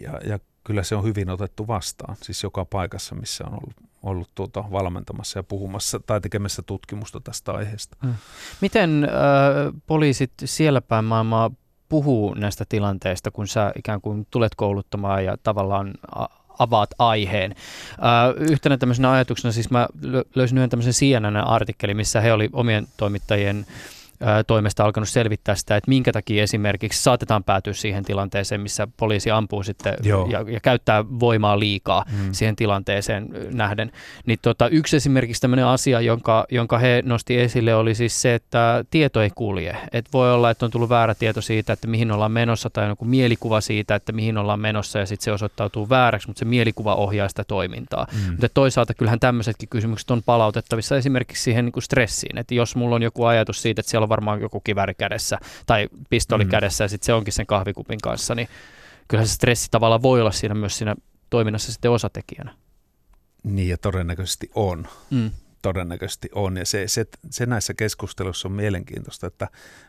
Ja, ja kyllä se on hyvin otettu vastaan, siis joka paikassa, missä on ollut, ollut tuota valmentamassa ja puhumassa tai tekemässä tutkimusta tästä aiheesta. Hmm. Miten äh, poliisit siellä päin maailmaa puhuu näistä tilanteista, kun sä ikään kuin tulet kouluttamaan ja tavallaan avaat aiheen. Yhtenä tämmöisenä ajatuksena, siis mä löysin yhden tämmöisen CNN-artikkelin, missä he oli omien toimittajien toimesta alkanut selvittää sitä, että minkä takia esimerkiksi saatetaan päätyä siihen tilanteeseen, missä poliisi ampuu sitten ja, ja käyttää voimaa liikaa mm. siihen tilanteeseen nähden. Niin tota, yksi esimerkiksi tämmöinen asia, jonka, jonka he nosti esille, oli siis se, että tieto ei kulje. Et voi olla, että on tullut väärä tieto siitä, että mihin ollaan menossa tai joku mielikuva siitä, että mihin ollaan menossa ja sitten se osoittautuu vääräksi, mutta se mielikuva ohjaa sitä toimintaa. Mm. Mutta toisaalta kyllähän tämmöisetkin kysymykset on palautettavissa esimerkiksi siihen niin kuin stressiin, että jos mulla on joku ajatus siitä, että siellä on varmaan joku kiväri kädessä tai pistoli mm. kädessä ja sitten se onkin sen kahvikupin kanssa, niin kyllä se stressi tavallaan voi olla siinä myös siinä toiminnassa sitten osatekijänä. Niin ja todennäköisesti on. Mm. Todennäköisesti on ja se, se, se näissä keskusteluissa on mielenkiintoista, että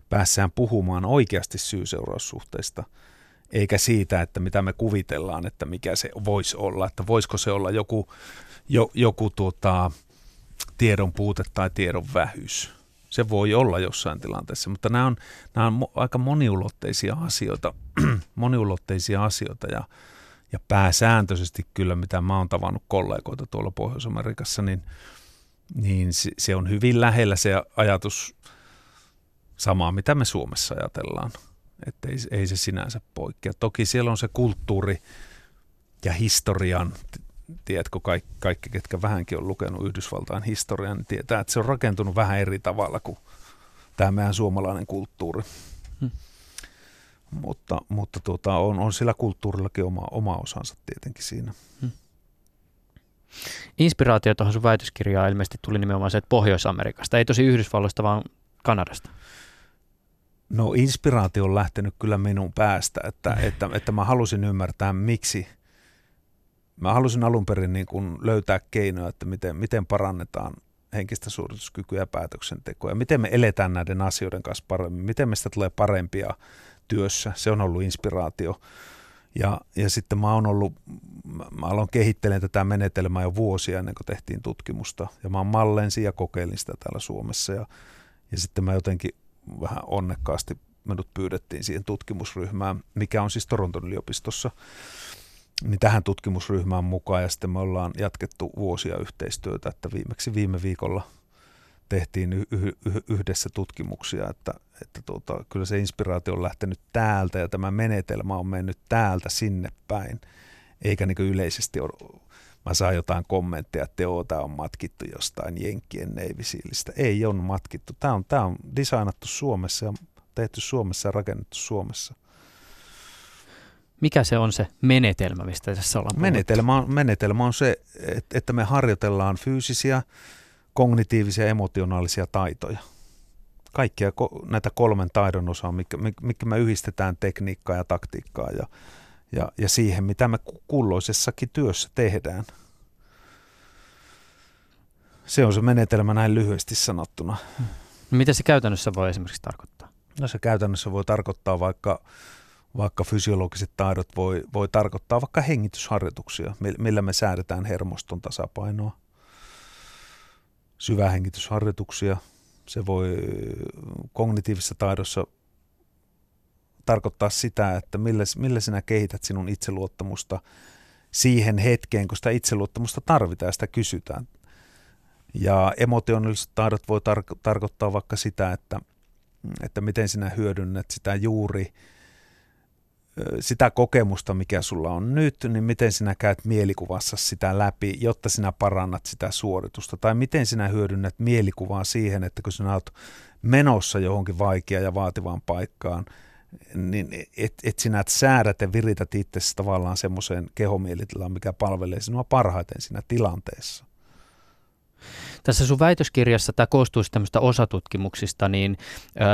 päässään puhumaan oikeasti syy-seuraussuhteista eikä siitä, että mitä me kuvitellaan, että mikä se voisi olla, että voisiko se olla joku, jo, joku tuota, tiedon puute tai tiedon vähyys. Se voi olla jossain tilanteessa, mutta nämä on, nämä on aika moniulotteisia asioita, [CLEARS THROAT] moniulotteisia asioita ja, ja pääsääntöisesti kyllä, mitä mä oon tavannut kollegoita tuolla Pohjois-Amerikassa, niin, niin se, se on hyvin lähellä se ajatus samaa, mitä me Suomessa ajatellaan. Että ei, ei se sinänsä poikkea. Toki siellä on se kulttuuri ja historian tiedätkö, kaikki, kaikki, ketkä vähänkin on lukenut Yhdysvaltain historian, niin tietää, että se on rakentunut vähän eri tavalla kuin tämä meidän suomalainen kulttuuri. Hmm. Mutta, mutta tuota, on, on sillä kulttuurillakin oma, oma osansa tietenkin siinä. Hmm. Inspiraatio tuohon sun väitöskirjaan ilmeisesti tuli nimenomaan se, että Pohjois-Amerikasta, ei tosi Yhdysvalloista, vaan Kanadasta. No inspiraatio on lähtenyt kyllä minun päästä, että, että, että mä halusin ymmärtää miksi. Mä halusin alun perin niin kuin löytää keinoja, että miten, miten parannetaan henkistä suorituskykyä ja päätöksentekoa ja miten me eletään näiden asioiden kanssa paremmin, miten meistä tulee parempia työssä. Se on ollut inspiraatio. Ja, ja sitten mä oon ollut, mä aloin kehittelen tätä menetelmää jo vuosia ennen kuin tehtiin tutkimusta. Ja mä mallensin ja kokeilin sitä täällä Suomessa. Ja, ja sitten mä jotenkin vähän onnekkaasti minut pyydettiin siihen tutkimusryhmään, mikä on siis Toronton yliopistossa, niin tähän tutkimusryhmään mukaan ja sitten me ollaan jatkettu vuosia yhteistyötä, että viimeksi viime viikolla tehtiin yhdessä tutkimuksia, että, että tuota, kyllä se inspiraatio on lähtenyt täältä ja tämä menetelmä on mennyt täältä sinne päin, eikä niin yleisesti ole, mä saan jotain kommentteja, että joo, tämä on matkittu jostain Jenkkien Navy Ei on matkittu. Tämä on, tämä on designattu Suomessa ja tehty Suomessa ja rakennettu Suomessa. Mikä se on se menetelmä, mistä tässä ollaan menetelmä on, menetelmä on se, että me harjoitellaan fyysisiä, kognitiivisia ja emotionaalisia taitoja. Kaikkia näitä kolmen taidon osaa, mikä, mikä me yhdistetään tekniikkaa ja taktiikkaa ja, ja, ja siihen, mitä me kulloisessakin työssä tehdään. Se on se menetelmä näin lyhyesti sanottuna. No mitä se käytännössä voi esimerkiksi tarkoittaa? No se käytännössä voi tarkoittaa vaikka, vaikka fysiologiset taidot voi, voi tarkoittaa vaikka hengitysharjoituksia, millä me säädetään hermoston tasapainoa. Syvähengitysharjoituksia. Se voi kognitiivisessa taidossa tarkoittaa sitä, että millä, millä sinä kehität sinun itseluottamusta siihen hetkeen, kun sitä itseluottamusta tarvitaan ja sitä kysytään. Ja emotionaaliset taidot voi tar- tarkoittaa vaikka sitä, että, että miten sinä hyödynnät sitä juuri sitä kokemusta, mikä sulla on nyt, niin miten sinä käyt mielikuvassa sitä läpi, jotta sinä parannat sitä suoritusta. Tai miten sinä hyödynnät mielikuvaa siihen, että kun sinä olet menossa johonkin vaikeaan ja vaativaan paikkaan, niin et, et sinä et säädät ja virität itsesi tavallaan semmoiseen kehomielitilaan, mikä palvelee sinua parhaiten siinä tilanteessa. Tässä sun väitöskirjassa tämä koostuisi tämmöistä osatutkimuksista, niin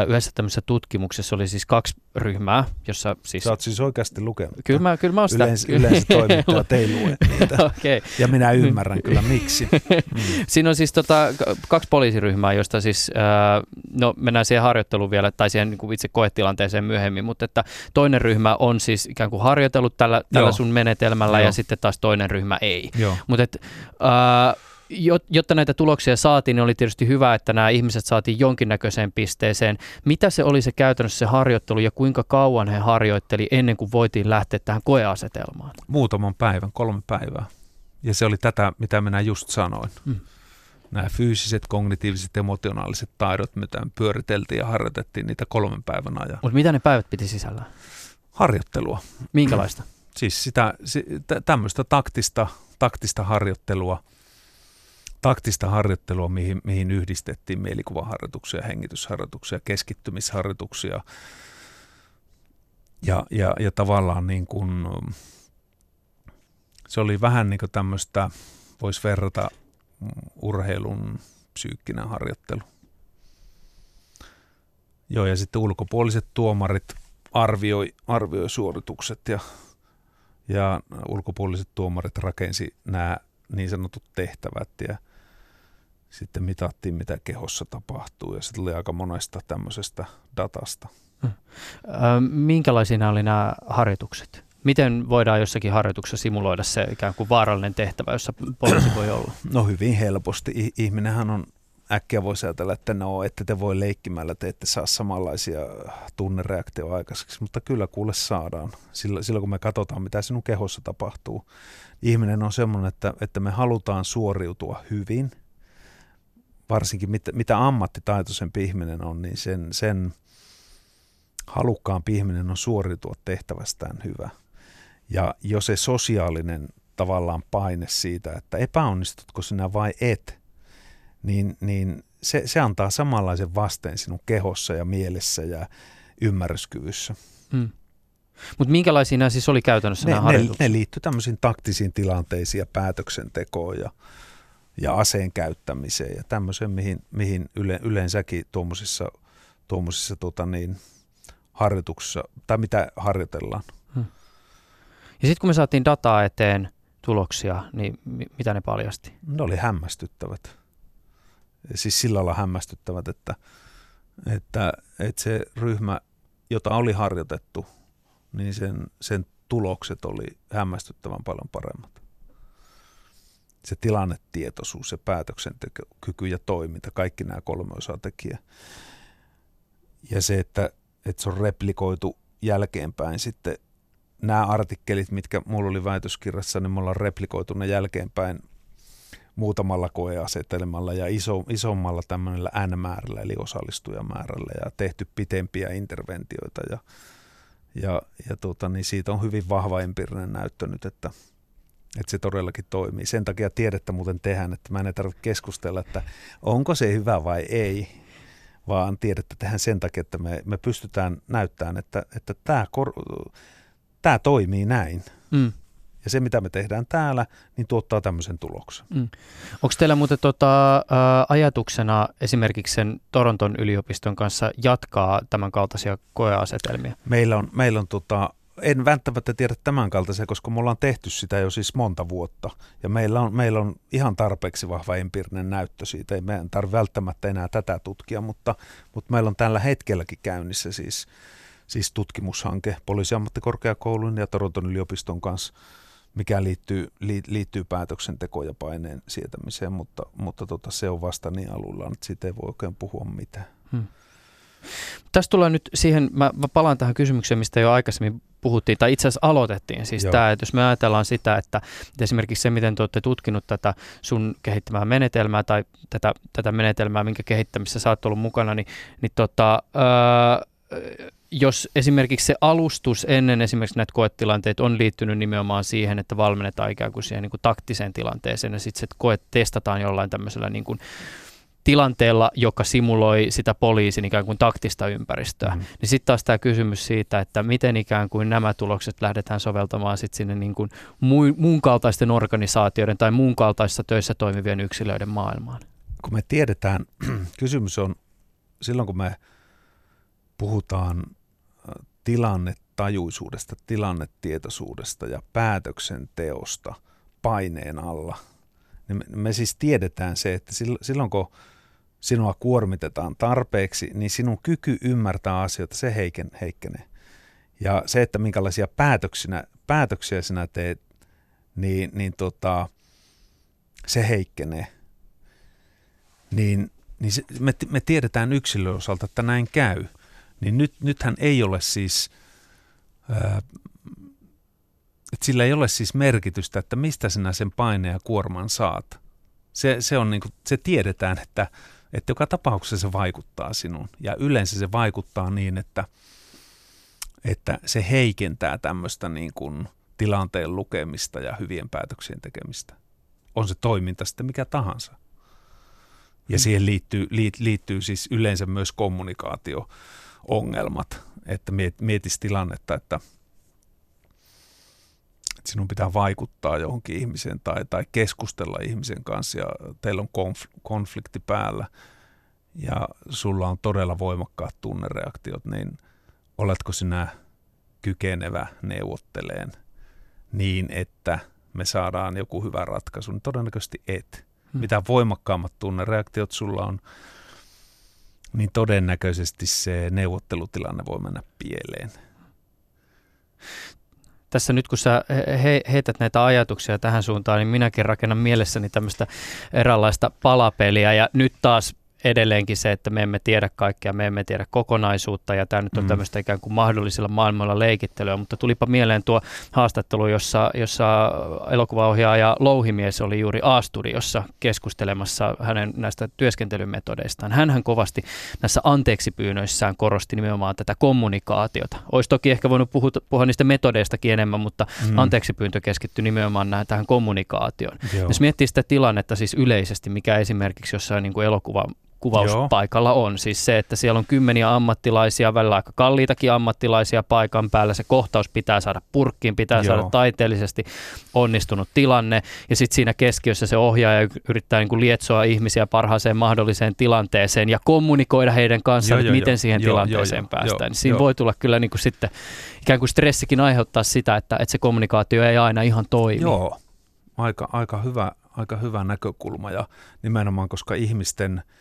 yhdessä tämmöisessä tutkimuksessa oli siis kaksi ryhmää, jossa siis... Sä oot siis oikeasti lukenut. Kyllä mä, kyllä mä oon sitä. Yleensä, yleensä toimittajat ei lue niitä. [LAUGHS] okay. Ja minä ymmärrän kyllä miksi. Mm. [LAUGHS] Siinä on siis tota, kaksi poliisiryhmää, joista siis, no mennään siihen harjoitteluun vielä, tai siihen niin kuin itse koetilanteeseen myöhemmin, mutta että toinen ryhmä on siis ikään kuin harjoitellut tällä, tällä sun menetelmällä Joo. ja sitten taas toinen ryhmä ei. Mutta että... Jotta näitä tuloksia saatiin, niin oli tietysti hyvä, että nämä ihmiset saatiin jonkinnäköiseen pisteeseen. Mitä se oli se käytännössä se harjoittelu ja kuinka kauan he harjoitteli ennen kuin voitiin lähteä tähän koeasetelmaan? Muutaman päivän, kolme päivää. Ja se oli tätä, mitä minä just sanoin. Hmm. Nämä fyysiset, kognitiiviset, emotionaaliset taidot, mitä pyöriteltiin ja harjoitettiin niitä kolmen päivän ajan. Mutta mitä ne päivät piti sisällä? Harjoittelua. Minkälaista? Siis sitä, tämmöistä taktista, taktista harjoittelua – taktista harjoittelua, mihin, mihin yhdistettiin mielikuvaharjoituksia, hengitysharjoituksia, keskittymisharjoituksia ja, ja, ja tavallaan niin kuin, se oli vähän niin kuin tämmöistä, voisi verrata urheilun psyykkinen harjoittelu. Joo, ja sitten ulkopuoliset tuomarit arvioi, arvioi suoritukset ja, ja ulkopuoliset tuomarit rakensi nämä niin sanotut tehtävät ja – sitten mitattiin, mitä kehossa tapahtuu ja se tuli aika monesta tämmöisestä datasta. Hmm. Minkälaisia oli nämä harjoitukset? Miten voidaan jossakin harjoituksessa simuloida se ikään kuin vaarallinen tehtävä, jossa poliisi voi olla? [CLEARS THROAT] No hyvin helposti. Ihminenhän on äkkiä voisi ajatella, että no, että te voi leikkimällä, te ette saa samanlaisia tunnereaktioita aikaiseksi, mutta kyllä kuule saadaan. Silloin, silloin kun me katsotaan, mitä sinun kehossa tapahtuu. Ihminen on semmoinen, että, että me halutaan suoriutua hyvin – varsinkin mitä, mitä ammattitaitoisempi ihminen on, niin sen, sen halukkaampi ihminen on suoriutua tehtävästään hyvä. Ja jo se sosiaalinen tavallaan paine siitä, että epäonnistutko sinä vai et, niin, niin se, se antaa samanlaisen vasteen sinun kehossa ja mielessä ja ymmärryskyvyssä. Hmm. Mutta minkälaisia nämä siis oli käytännössä ne, nämä ne, ne liittyy tämmöisiin taktisiin tilanteisiin ja päätöksentekoon ja, ja aseen käyttämiseen ja tämmöiseen, mihin, mihin yle, yleensäkin tuommoisissa, tuommoisissa tota niin, harjoituksissa, tai mitä harjoitellaan. Hmm. Ja sitten kun me saatiin dataa eteen, tuloksia, niin mitä ne paljasti? Ne oli hämmästyttävät. Siis sillä lailla hämmästyttävät, että, että, että se ryhmä, jota oli harjoitettu, niin sen, sen tulokset oli hämmästyttävän paljon paremmat. Se tilannetietoisuus, se päätöksentekokyky ja toiminta, kaikki nämä kolme osatekijää. Ja se, että, että se on replikoitu jälkeenpäin sitten nämä artikkelit, mitkä mulla oli väitöskirjassa, niin me ollaan replikoitu ne jälkeenpäin muutamalla koeasetelmalla ja iso, isommalla tämmöisellä N-määrällä eli osallistujamäärällä ja tehty pitempiä interventioita ja, ja, ja tuota, niin siitä on hyvin vahva empiirinen näyttö nyt, että, että se todellakin toimii. Sen takia tiedettä muuten tehdään, että mä en tarvitse keskustella, että onko se hyvä vai ei, vaan tiedettä tehdään sen takia, että me, me pystytään näyttämään, että, että tämä kor- tämä toimii näin. Mm. Ja se, mitä me tehdään täällä, niin tuottaa tämmöisen tuloksen. Mm. Onko teillä muuten tota, ä, ajatuksena esimerkiksi sen Toronton yliopiston kanssa jatkaa tämän kaltaisia koeasetelmia? Meillä on, meillä on tota, en välttämättä tiedä tämän kaltaisia, koska me ollaan tehty sitä jo siis monta vuotta. Ja meillä on, meillä on ihan tarpeeksi vahva empiirinen näyttö siitä. Ei meidän tarvitse välttämättä enää tätä tutkia, mutta, mutta meillä on tällä hetkelläkin käynnissä siis siis tutkimushanke poliisiammattikorkeakoulun ja Toronton yliopiston kanssa, mikä liittyy, liittyy päätöksentekoon ja paineen sietämiseen, mutta, mutta tota, se on vasta niin alulla, että siitä ei voi oikein puhua mitään. Hmm. Tästä tulee nyt siihen, mä, mä palaan tähän kysymykseen, mistä jo aikaisemmin puhuttiin, tai itse asiassa aloitettiin. Siis tämä, että jos me ajatellaan sitä, että, että esimerkiksi se, miten te olette tutkinut tätä sun kehittämää menetelmää tai tätä, tätä menetelmää, minkä kehittämisessä sä oot ollut mukana, niin, niin tota, öö, jos esimerkiksi se alustus ennen esimerkiksi näitä koetilanteita on liittynyt nimenomaan siihen, että valmennetaan ikään kuin siihen niin kuin taktiseen tilanteeseen ja sitten se koe testataan jollain tämmöisellä niin kuin tilanteella, joka simuloi sitä poliisin ikään kuin taktista ympäristöä. Mm. Niin sitten taas tämä kysymys siitä, että miten ikään kuin nämä tulokset lähdetään soveltamaan sitten sinne niin kuin muun kaltaisten organisaatioiden tai muun kaltaisissa töissä toimivien yksilöiden maailmaan. Kun me tiedetään, [CLEARS THROAT] kysymys on silloin kun me puhutaan tilannetajuisuudesta, tilannetietoisuudesta ja päätöksenteosta paineen alla, niin me siis tiedetään se, että silloin kun sinua kuormitetaan tarpeeksi, niin sinun kyky ymmärtää asioita, se heiken, heikkenee. Ja se, että minkälaisia päätöksiä, päätöksiä sinä teet, niin, niin tota, se heikkenee. Niin, niin se, me, me tiedetään yksilön osalta, että näin käy – niin nyt, nythän ei ole siis, ää, että sillä ei ole siis merkitystä, että mistä sinä sen paineen ja kuorman saat. Se, se, on niin kuin, se tiedetään, että, että joka tapauksessa se vaikuttaa sinuun. Ja yleensä se vaikuttaa niin, että, että se heikentää tämmöistä niin kuin tilanteen lukemista ja hyvien päätöksien tekemistä. On se toiminta sitten mikä tahansa. Ja mm. siihen liittyy, liittyy siis yleensä myös kommunikaatio ongelmat, että mietisi tilannetta, että, että sinun pitää vaikuttaa johonkin ihmiseen tai, tai keskustella ihmisen kanssa ja teillä on konf, konflikti päällä ja sulla on todella voimakkaat tunnereaktiot, niin oletko sinä kykenevä neuvotteleen niin, että me saadaan joku hyvä ratkaisu, niin todennäköisesti et. Hmm. Mitä voimakkaammat tunnereaktiot sulla on, niin todennäköisesti se neuvottelutilanne voi mennä pieleen. Tässä nyt kun sä he, heität näitä ajatuksia tähän suuntaan, niin minäkin rakennan mielessäni tämmöistä eräänlaista palapeliä. Ja nyt taas edelleenkin se, että me emme tiedä kaikkea, me emme tiedä kokonaisuutta ja tämä nyt on mm. tämmöistä ikään kuin mahdollisilla maailmalla leikittelyä, mutta tulipa mieleen tuo haastattelu, jossa, jossa elokuvaohjaaja Louhimies oli juuri A-studiossa keskustelemassa hänen näistä työskentelymetodeistaan. Hänhän kovasti näissä anteeksipyynnöissään korosti nimenomaan tätä kommunikaatiota. Olisi toki ehkä voinut puhua, puhua niistä metodeistakin enemmän, mutta mm. anteeksipyyntö keskittyi nimenomaan tähän kommunikaatioon. Joo. Jos miettii sitä tilannetta siis yleisesti, mikä esimerkiksi jossain niin kuin elokuva kuvauspaikalla Joo. on. Siis se, että siellä on kymmeniä ammattilaisia, välillä aika kalliitakin ammattilaisia paikan päällä. Se kohtaus pitää saada purkkiin, pitää Joo. saada taiteellisesti onnistunut tilanne. Ja sitten siinä keskiössä se ohjaaja yrittää niin kuin lietsoa ihmisiä parhaaseen mahdolliseen tilanteeseen ja kommunikoida heidän kanssaan, että miten jo, siihen jo, tilanteeseen jo, päästään. Jo, siinä jo. voi tulla kyllä niin kuin sitten ikään kuin stressikin aiheuttaa sitä, että, että se kommunikaatio ei aina ihan toimi. Joo, aika, aika, hyvä, aika hyvä näkökulma ja nimenomaan koska ihmisten –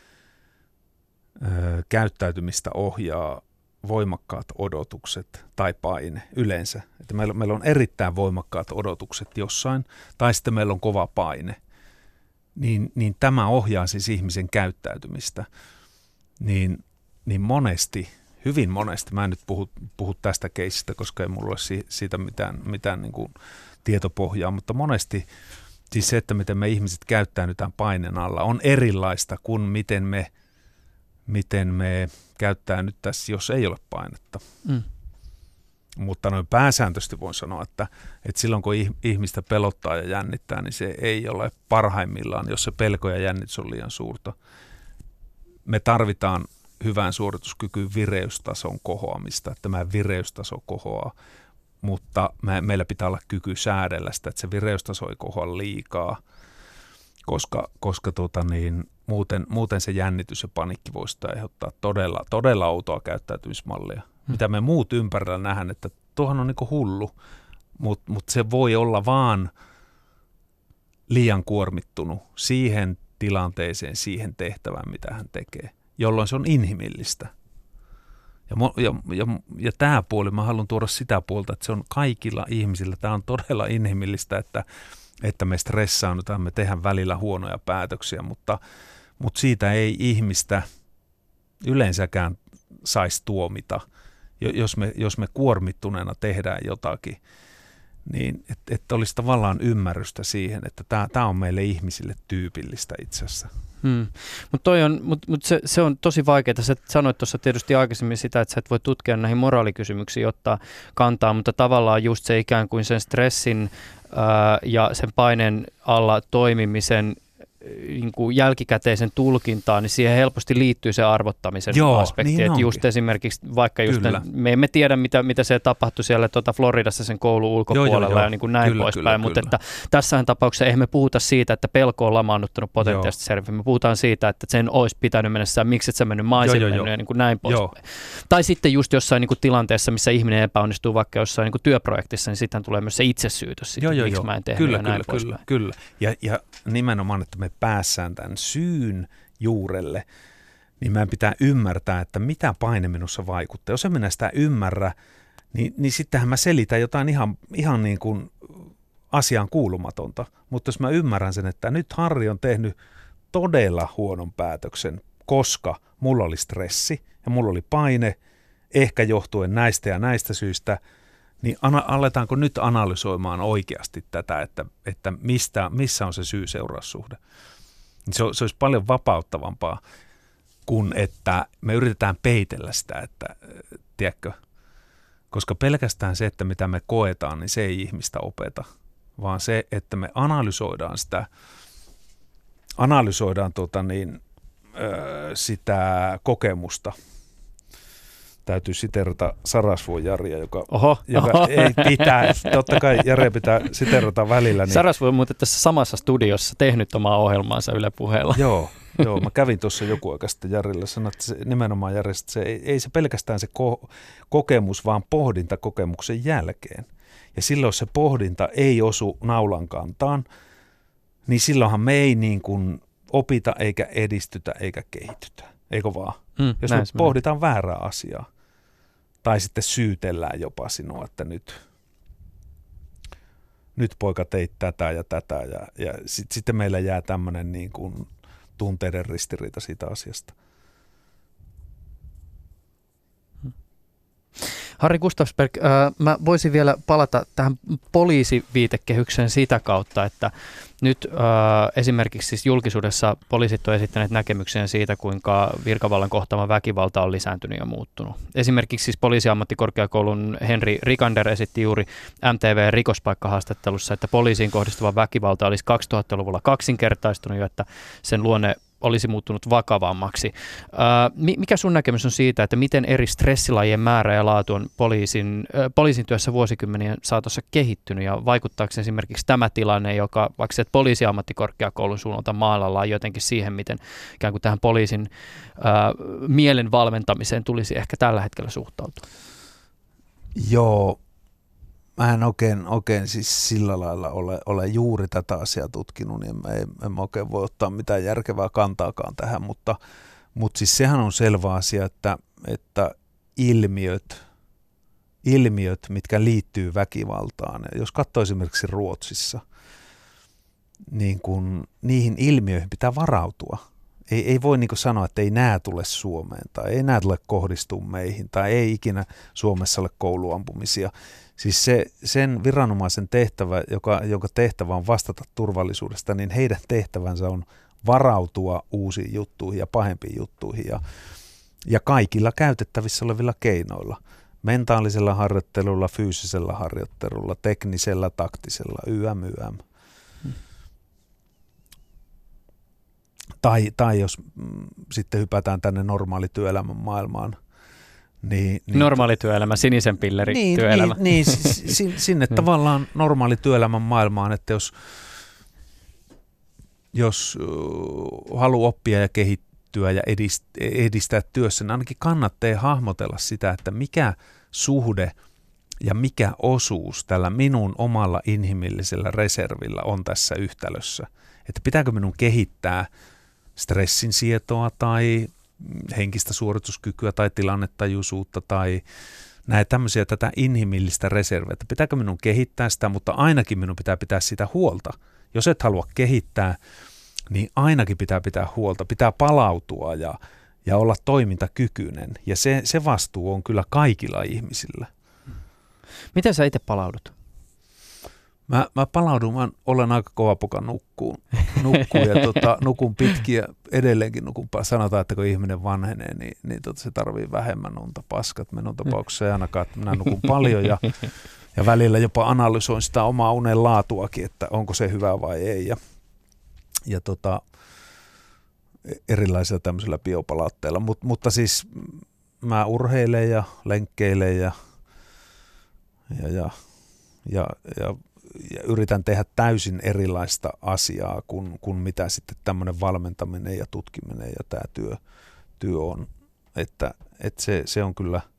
käyttäytymistä ohjaa voimakkaat odotukset tai paine yleensä. Että meillä, meillä on erittäin voimakkaat odotukset jossain, tai sitten meillä on kova paine. Niin, niin tämä ohjaa siis ihmisen käyttäytymistä. Niin, niin monesti, hyvin monesti, mä en nyt puhu, puhu tästä keisistä, koska ei mulla ole siitä mitään, mitään niin kuin tietopohjaa, mutta monesti siis se, että miten me ihmiset käyttäydytään paineen alla, on erilaista kuin miten me – miten me käyttää nyt tässä, jos ei ole painetta. Mm. Mutta noin pääsääntöisesti voin sanoa, että, että silloin kun ihmistä pelottaa ja jännittää, niin se ei ole parhaimmillaan, jos se pelko ja jännitys on liian suurta. Me tarvitaan hyvään suorituskykyyn vireystason kohoamista, että tämä vireystaso kohoaa, mutta me, meillä pitää olla kyky säädellä sitä, että se vireystaso ei kohoa liikaa, koska, koska tuota niin, muuten, muuten se jännitys ja panikki voisi aiheuttaa todella, todella outoa käyttäytymismallia. Hmm. Mitä me muut ympärillä nähdään, että tuohon on niinku hullu, mutta mut se voi olla vaan liian kuormittunut siihen tilanteeseen, siihen tehtävään, mitä hän tekee, jolloin se on inhimillistä. Ja, ja, ja, ja tämä puoli, mä haluan tuoda sitä puolta, että se on kaikilla ihmisillä, tämä on todella inhimillistä, että, että me stressaannutaan, me tehdään välillä huonoja päätöksiä, mutta – mutta siitä ei ihmistä yleensäkään saisi tuomita, jos me, jos me kuormittuneena tehdään jotakin, niin että et olisi tavallaan ymmärrystä siihen, että tämä on meille ihmisille tyypillistä itse asiassa. Hmm. Mutta mut, mut se, se on tosi vaikeaa. Sä sanoit tuossa tietysti aikaisemmin sitä, että sä et voi tutkia näihin moraalikysymyksiin ottaa kantaa, mutta tavallaan just se ikään kuin sen stressin ja sen paineen alla toimimisen niin kuin jälkikäteisen tulkintaan, niin siihen helposti liittyy se arvottamisen Joo, aspekti. Niin että just esimerkiksi vaikka just tämän, me emme tiedä, mitä, mitä se tapahtui siellä tuota Floridassa sen koulun ulkopuolella joo, joo, ja niin kuin näin kyllä, poispäin, kyllä, mutta kyllä. että tässähän tapauksessa eihän me puhuta siitä, että pelko on lamaannuttanut potentiaalisesti servi. Me puhutaan siitä, että sen olisi pitänyt mennä sisään, miksi et sä mennyt maisin joo, mennyt ja niin kuin näin poispäin. Tai sitten just jossain niin kuin tilanteessa, missä ihminen epäonnistuu vaikka jossain niin kuin työprojektissa, niin sitten tulee myös se itsesyytös, sitten, joo, joo, miksi joo. mä en tehnyt kyllä, ja näin kyllä, kyllä, kyllä. Ja, ja nimenomaan, että me päässään tämän syyn juurelle, niin meidän pitää ymmärtää, että mitä paine minussa vaikuttaa. Jos en minä sitä ymmärrä, niin, niin sittenhän mä selitän jotain ihan, ihan niin kuin asiaan kuulumatonta. Mutta jos mä ymmärrän sen, että nyt Harri on tehnyt todella huonon päätöksen, koska mulla oli stressi ja mulla oli paine, ehkä johtuen näistä ja näistä syistä, niin ana- aletaanko nyt analysoimaan oikeasti tätä, että, että mistä, missä on se syy-seuraussuhde. Se, se olisi paljon vapauttavampaa kuin että me yritetään peitellä sitä, että tiedätkö, koska pelkästään se, että mitä me koetaan, niin se ei ihmistä opeta, vaan se, että me analysoidaan sitä, analysoidaan tuota niin, sitä kokemusta – täytyy siterata Sarasvuon Jaria, joka, oho, joka oho. ei pitää, totta kai Jare pitää siterata välillä. Niin... Sarasvuo on muuten tässä samassa studiossa tehnyt omaa ohjelmaansa Yle puheella. Joo, joo, mä kävin tuossa joku aika sitten Jarilla, sanoin, että se, nimenomaan Jari, että se, ei, ei se pelkästään se ko- kokemus, vaan pohdinta kokemuksen jälkeen. Ja silloin, jos se pohdinta ei osu naulan kantaan, niin silloinhan me ei niin kuin opita eikä edistytä eikä kehitytä. Eikö vaan? Mm, jos me pohditaan väärää asiaa. Tai sitten syytellään jopa sinua, että nyt, nyt poika teit tätä ja tätä. Ja, ja sit, sitten meillä jää tämmöinen niin kuin tunteiden ristiriita siitä asiasta. Harri Gustafsberg, äh, mä voisin vielä palata tähän poliisiviitekehykseen sitä kautta, että nyt äh, esimerkiksi siis julkisuudessa poliisit on esittäneet näkemyksiä siitä, kuinka virkavallan kohtaama väkivalta on lisääntynyt ja muuttunut. Esimerkiksi siis poliisiammattikorkeakoulun Henri Rikander esitti juuri MTV-rikospaikkahaastattelussa, että poliisiin kohdistuva väkivalta olisi 2000-luvulla kaksinkertaistunut jo, että sen luonne olisi muuttunut vakavammaksi. Mikä sun näkemys on siitä, että miten eri stressilajien määrä ja laatu on poliisin, poliisin työssä vuosikymmenien saatossa kehittynyt ja vaikuttaako esimerkiksi tämä tilanne, joka vaikka se poliisiammattikorkeakoulun suunnalta maalalla jotenkin siihen, miten ikään kuin tähän poliisin ää, mielen valmentamiseen tulisi ehkä tällä hetkellä suhtautua? Joo, mä en oikein, oikein siis sillä lailla ole, ole juuri tätä asiaa tutkinut, niin en, en oikein voi ottaa mitään järkevää kantaakaan tähän, mutta, mutta siis sehän on selvä asia, että, että ilmiöt, ilmiöt, mitkä liittyy väkivaltaan, jos katsoo esimerkiksi Ruotsissa, niin kun niihin ilmiöihin pitää varautua. Ei, ei voi niin sanoa, että ei nää tule Suomeen tai ei nää tule kohdistua meihin tai ei ikinä Suomessa ole kouluampumisia. Siis se, sen viranomaisen tehtävä, joka, jonka tehtävä on vastata turvallisuudesta, niin heidän tehtävänsä on varautua uusiin juttuihin ja pahempiin juttuihin ja, ja kaikilla käytettävissä olevilla keinoilla. Mentaalisella harjoittelulla, fyysisellä harjoittelulla, teknisellä, taktisella, YM, YM. Tai, tai jos mm, sitten hypätään tänne normaali työelämän maailmaan, niin, niin, normaali työelämä, sinisen pilleri niin, työelämä. Niin, niin sinne, sinne [LAUGHS] niin. tavallaan normaali työelämän maailmaan, että jos, jos haluaa oppia ja kehittyä ja edistää, edistää työssä, niin ainakin kannattaa hahmotella sitä, että mikä suhde ja mikä osuus tällä minun omalla inhimillisellä reservillä on tässä yhtälössä. Että pitääkö minun kehittää stressin sietoa tai henkistä suorituskykyä tai tilannetajuisuutta tai näitä tämmöisiä tätä inhimillistä reserviä, että pitääkö minun kehittää sitä, mutta ainakin minun pitää pitää sitä huolta. Jos et halua kehittää, niin ainakin pitää pitää huolta, pitää palautua ja, ja olla toimintakykyinen. Ja se, se vastuu on kyllä kaikilla ihmisillä. Miten sä itse palaudut? Mä, mä palaudun, mä olen aika kova poka nukkuun, nukkuun ja tota, [LAUGHS] nukun pitkiä, edelleenkin nukun, sanotaan, että kun ihminen vanhenee, niin, niin tota, se tarvii vähemmän unta. Paskat minun tapauksessa ei ainakaan, että minä nukun paljon ja, [LAUGHS] ja välillä jopa analysoin sitä omaa unen laatuakin, että onko se hyvä vai ei. Ja, ja tota, erilaisilla tämmöisillä biopalautteilla, Mut, mutta siis mä urheilen ja lenkkeilen ja, ja, ja, ja, ja ja yritän tehdä täysin erilaista asiaa kuin, kuin mitä sitten tämmöinen valmentaminen ja tutkiminen ja tämä työ, työ on. Että, että se, se on kyllä –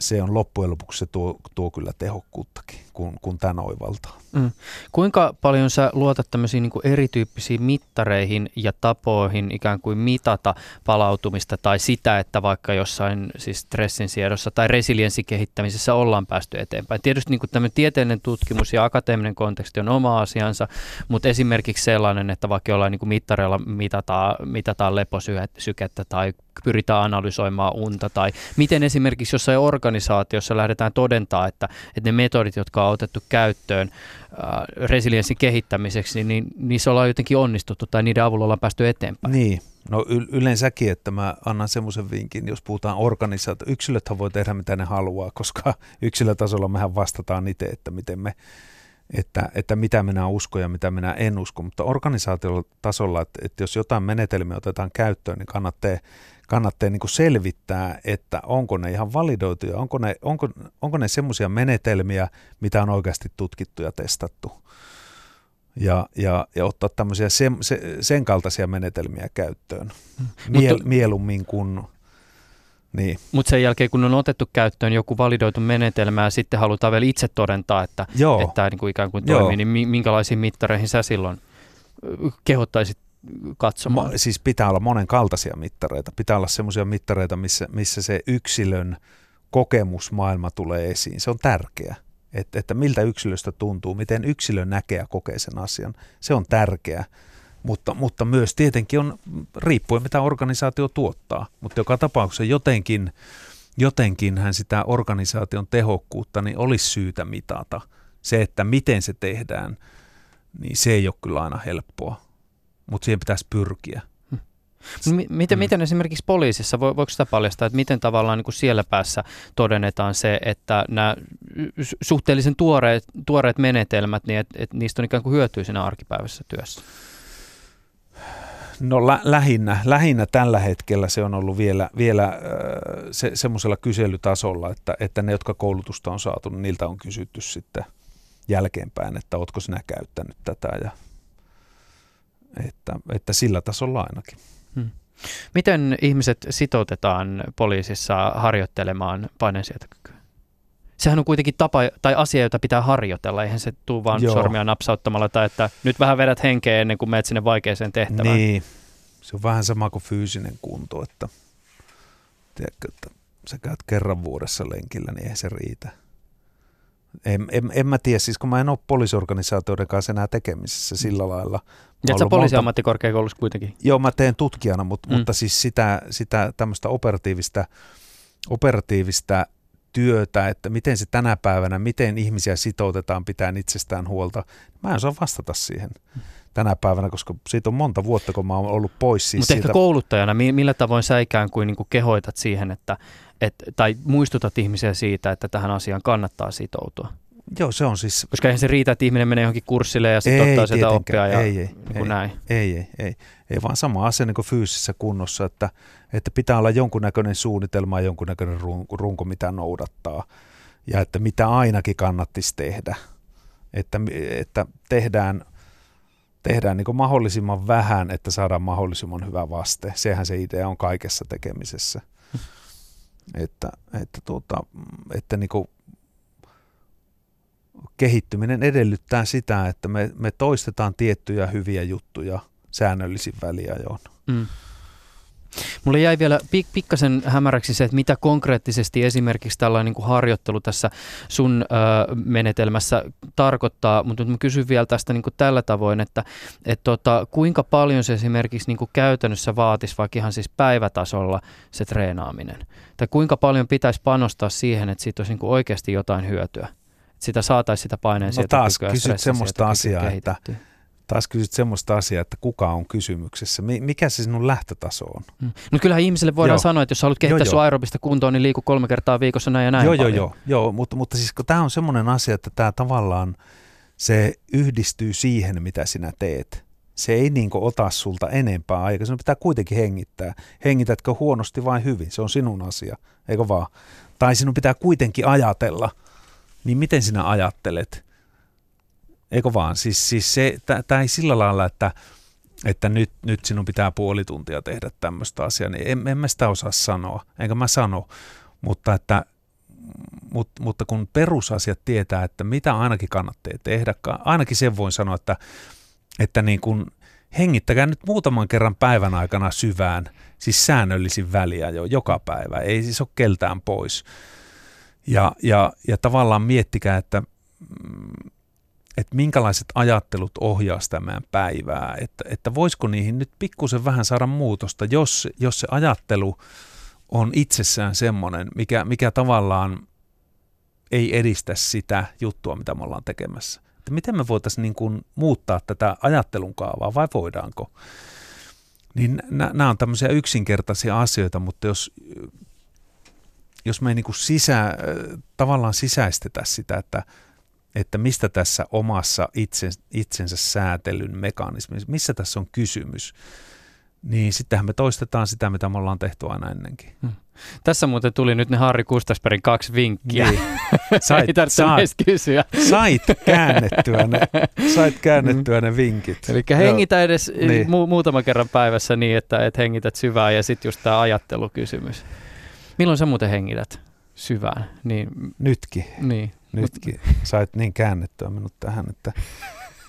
se on loppujen lopuksi se tuo, tuo kyllä tehokkuuttakin, kun, kun tämän oivaltaa. Mm. Kuinka paljon sä luotat tämmöisiin niin erityyppisiin mittareihin ja tapoihin ikään kuin mitata palautumista tai sitä, että vaikka jossain siis stressin siedossa tai resilienssikehittämisessä ollaan päästy eteenpäin? Tietysti niin tämmöinen tieteellinen tutkimus ja akateeminen konteksti on oma asiansa, mutta esimerkiksi sellainen, että vaikka jollain niin mittareilla mitataan, mitataan leposykettä tai pyritään analysoimaan unta tai miten esimerkiksi jossain organisaatiossa lähdetään todentaa, että, että ne metodit, jotka on otettu käyttöön äh, resilienssin kehittämiseksi, niin, niin niissä ollaan jotenkin onnistuttu tai niiden avulla ollaan päästy eteenpäin. Niin, no y- yleensäkin, että mä annan semmoisen vinkin, jos puhutaan organisaatio, yksilöthän voi tehdä mitä ne haluaa, koska [LAUGHS] yksilötasolla mehän vastataan itse, että miten me että, että mitä minä uskon ja mitä minä en usko, mutta organisaatiotasolla, että, että jos jotain menetelmiä otetaan käyttöön, niin kannattaa kannattaa niin kuin selvittää, että onko ne ihan validoituja, onko ne, onko, onko ne semmoisia menetelmiä, mitä on oikeasti tutkittu ja testattu. Ja, ja, ja ottaa tämmöisiä sen, sen kaltaisia menetelmiä käyttöön hmm. Miel, Mutta, mieluummin kuin niin. Mutta sen jälkeen, kun on otettu käyttöön joku validoitu menetelmä ja sitten halutaan vielä itse todentaa, että, että tämä niin kuin ikään kuin toimii, Joo. niin minkälaisiin mittareihin sä silloin kehottaisit katsomaan? siis pitää olla monen kaltaisia mittareita. Pitää olla semmoisia mittareita, missä, missä se yksilön kokemusmaailma tulee esiin. Se on tärkeä, että, että miltä yksilöstä tuntuu, miten yksilö näkee ja kokee sen asian. Se on tärkeä. Mutta, mutta myös tietenkin on, riippuen mitä organisaatio tuottaa, mutta joka tapauksessa jotenkin, jotenkin hän sitä organisaation tehokkuutta niin olisi syytä mitata. Se, että miten se tehdään, niin se ei ole kyllä aina helppoa, mutta siihen pitäisi pyrkiä. No miten, mm. miten esimerkiksi poliisissa, vo, voiko sitä paljastaa, että miten tavallaan niin kuin siellä päässä todennetaan se, että nämä suhteellisen tuoreet, tuoreet menetelmät, niin että, että niistä on ikään kuin hyötyä siinä arkipäivässä työssä? No lä- lähinnä, lähinnä tällä hetkellä se on ollut vielä, vielä äh, se, semmoisella kyselytasolla, että, että ne, jotka koulutusta on saatu, niin niiltä on kysytty sitten jälkeenpäin, että ootko sinä käyttänyt tätä ja että, että sillä tasolla ainakin. Hmm. Miten ihmiset sitoutetaan poliisissa harjoittelemaan paineensietokykyä? Sehän on kuitenkin tapa tai asia, jota pitää harjoitella. Eihän se tule vaan Joo. sormia napsauttamalla tai että nyt vähän vedät henkeä ennen kuin menet sinne vaikeaseen tehtävään. Niin, se on vähän sama kuin fyysinen kunto, että, tiedätkö, että sä käyt kerran vuodessa lenkillä, niin ei se riitä. En, en, en mä tiedä, siis kun mä en ole poliisiorganisaatioiden kanssa enää tekemisissä sillä lailla. Ja sä poliisiammattikorkeakoulussa kuitenkin? Joo, mä teen tutkijana, mutta, mm. mutta siis sitä, sitä tämmöistä operatiivista, operatiivista työtä, että miten se tänä päivänä, miten ihmisiä sitoutetaan pitää itsestään huolta. Mä en saa vastata siihen tänä päivänä, koska siitä on monta vuotta, kun mä oon ollut pois. Siis Mutta ehkä kouluttajana, millä tavoin sä ikään kuin, niin kuin kehoitat siihen, että, et, tai muistutat ihmisiä siitä, että tähän asiaan kannattaa sitoutua? Joo, se on siis... Koska eihän se riitä, että ihminen menee johonkin kurssille ja sitten ottaa sitä oppia ja ei, ei, niin ei, näin. Ei, ei, ei, ei, vaan sama asia niin kuin fyysisessä kunnossa, että, että pitää olla jonkunnäköinen suunnitelma ja jonkunnäköinen runko, runko, mitä noudattaa ja että mitä ainakin kannattisi tehdä. Että, että tehdään, tehdään niin mahdollisimman vähän, että saadaan mahdollisimman hyvä vaste. Sehän se idea on kaikessa tekemisessä. Että, että, tuota, että niin kuin kehittyminen edellyttää sitä, että me, me toistetaan tiettyjä hyviä juttuja säännöllisin väliajoin. Mm. Mulle jäi vielä pik- pikkasen hämäräksi se, että mitä konkreettisesti esimerkiksi tällainen niin kuin harjoittelu tässä sun ö, menetelmässä tarkoittaa, mutta nyt mä kysyn vielä tästä niin kuin tällä tavoin, että et tota, kuinka paljon se esimerkiksi niin kuin käytännössä vaatisi vaikka ihan siis päivätasolla se treenaaminen? Tai kuinka paljon pitäisi panostaa siihen, että siitä olisi niin kuin oikeasti jotain hyötyä? Että sitä saataisiin sitä paineen no taas kysyt semmoista asiaa, että taas kysyt semmoista asiaa, että kuka on kysymyksessä. Mikä se sinun lähtötaso on? Mm. No kyllähän ihmiselle voidaan joo. sanoa, että jos haluat kehittää sun aerobista kuntoon, niin liiku kolme kertaa viikossa näin ja näin Joo, paljon. joo, joo, joo. Mutta, mutta siis tämä on semmoinen asia, että tämä tavallaan se yhdistyy siihen, mitä sinä teet. Se ei niin ota sulta enempää aikaa, sinun pitää kuitenkin hengittää. Hengitätkö huonosti vai hyvin, se on sinun asia, eikö vaan? Tai sinun pitää kuitenkin ajatella, niin miten sinä ajattelet – Eikö vaan? Siis, siis se, tämä ei sillä lailla, että, että nyt, nyt sinun pitää puoli tuntia tehdä tämmöistä asiaa, niin en, en mä sitä osaa sanoa, enkä mä sano, mutta, että, mut, mutta kun perusasiat tietää, että mitä ainakin kannattaa tehdä, ainakin sen voin sanoa, että, että niin kun hengittäkää nyt muutaman kerran päivän aikana syvään, siis säännöllisin väliä jo joka päivä, ei siis ole keltään pois. Ja, ja, ja tavallaan miettikää, että mm, että minkälaiset ajattelut ohjaa sitä meidän päivää, että, että voisiko niihin nyt pikkusen vähän saada muutosta, jos, jos se ajattelu on itsessään semmoinen, mikä, mikä tavallaan ei edistä sitä juttua, mitä me ollaan tekemässä. Että miten me voitaisiin niin kuin muuttaa tätä ajattelun kaavaa vai voidaanko? Niin nämä on tämmöisiä yksinkertaisia asioita, mutta jos, jos me ei niin kuin sisä, tavallaan sisäistetä sitä, että että mistä tässä omassa itsen, itsensä säätelyn mekanismissa, missä tässä on kysymys, niin sittenhän me toistetaan sitä, mitä me ollaan tehty aina ennenkin. Hmm. Tässä muuten tuli nyt ne Harri Kustasperin kaksi vinkkiä. Niin. Sait, [LAUGHS] Ei sait, kysyä. Sait käännettyä ne, sait käännettyä ne vinkit. Eli hengitä edes niin. mu- muutama kerran päivässä niin, että et hengität syvään ja sitten just tämä ajattelukysymys. Milloin sä muuten hengität syvään? Niin, Nytkin. Niin. Nytkin sait niin käännettyä minut tähän, että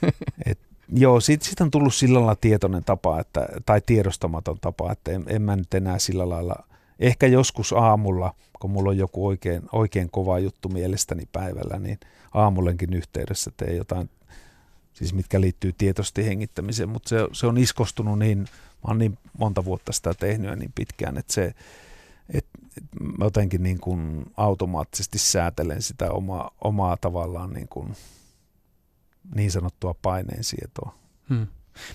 [LAUGHS] et, joo, siitä, siitä on tullut sillä lailla tietoinen tapa, että, tai tiedostamaton tapa, että en, en mä nyt enää sillä lailla, ehkä joskus aamulla, kun mulla on joku oikein, oikein kova juttu mielestäni päivällä, niin aamullenkin yhteydessä tee jotain siis mitkä liittyy tietoisesti hengittämiseen, mutta se, se on iskostunut niin, mä oon niin monta vuotta sitä tehnyt ja niin pitkään, että se, mä jotenkin niin kuin automaattisesti säätelen sitä oma, omaa tavallaan niin, kuin niin sanottua paineensietoa. Hmm.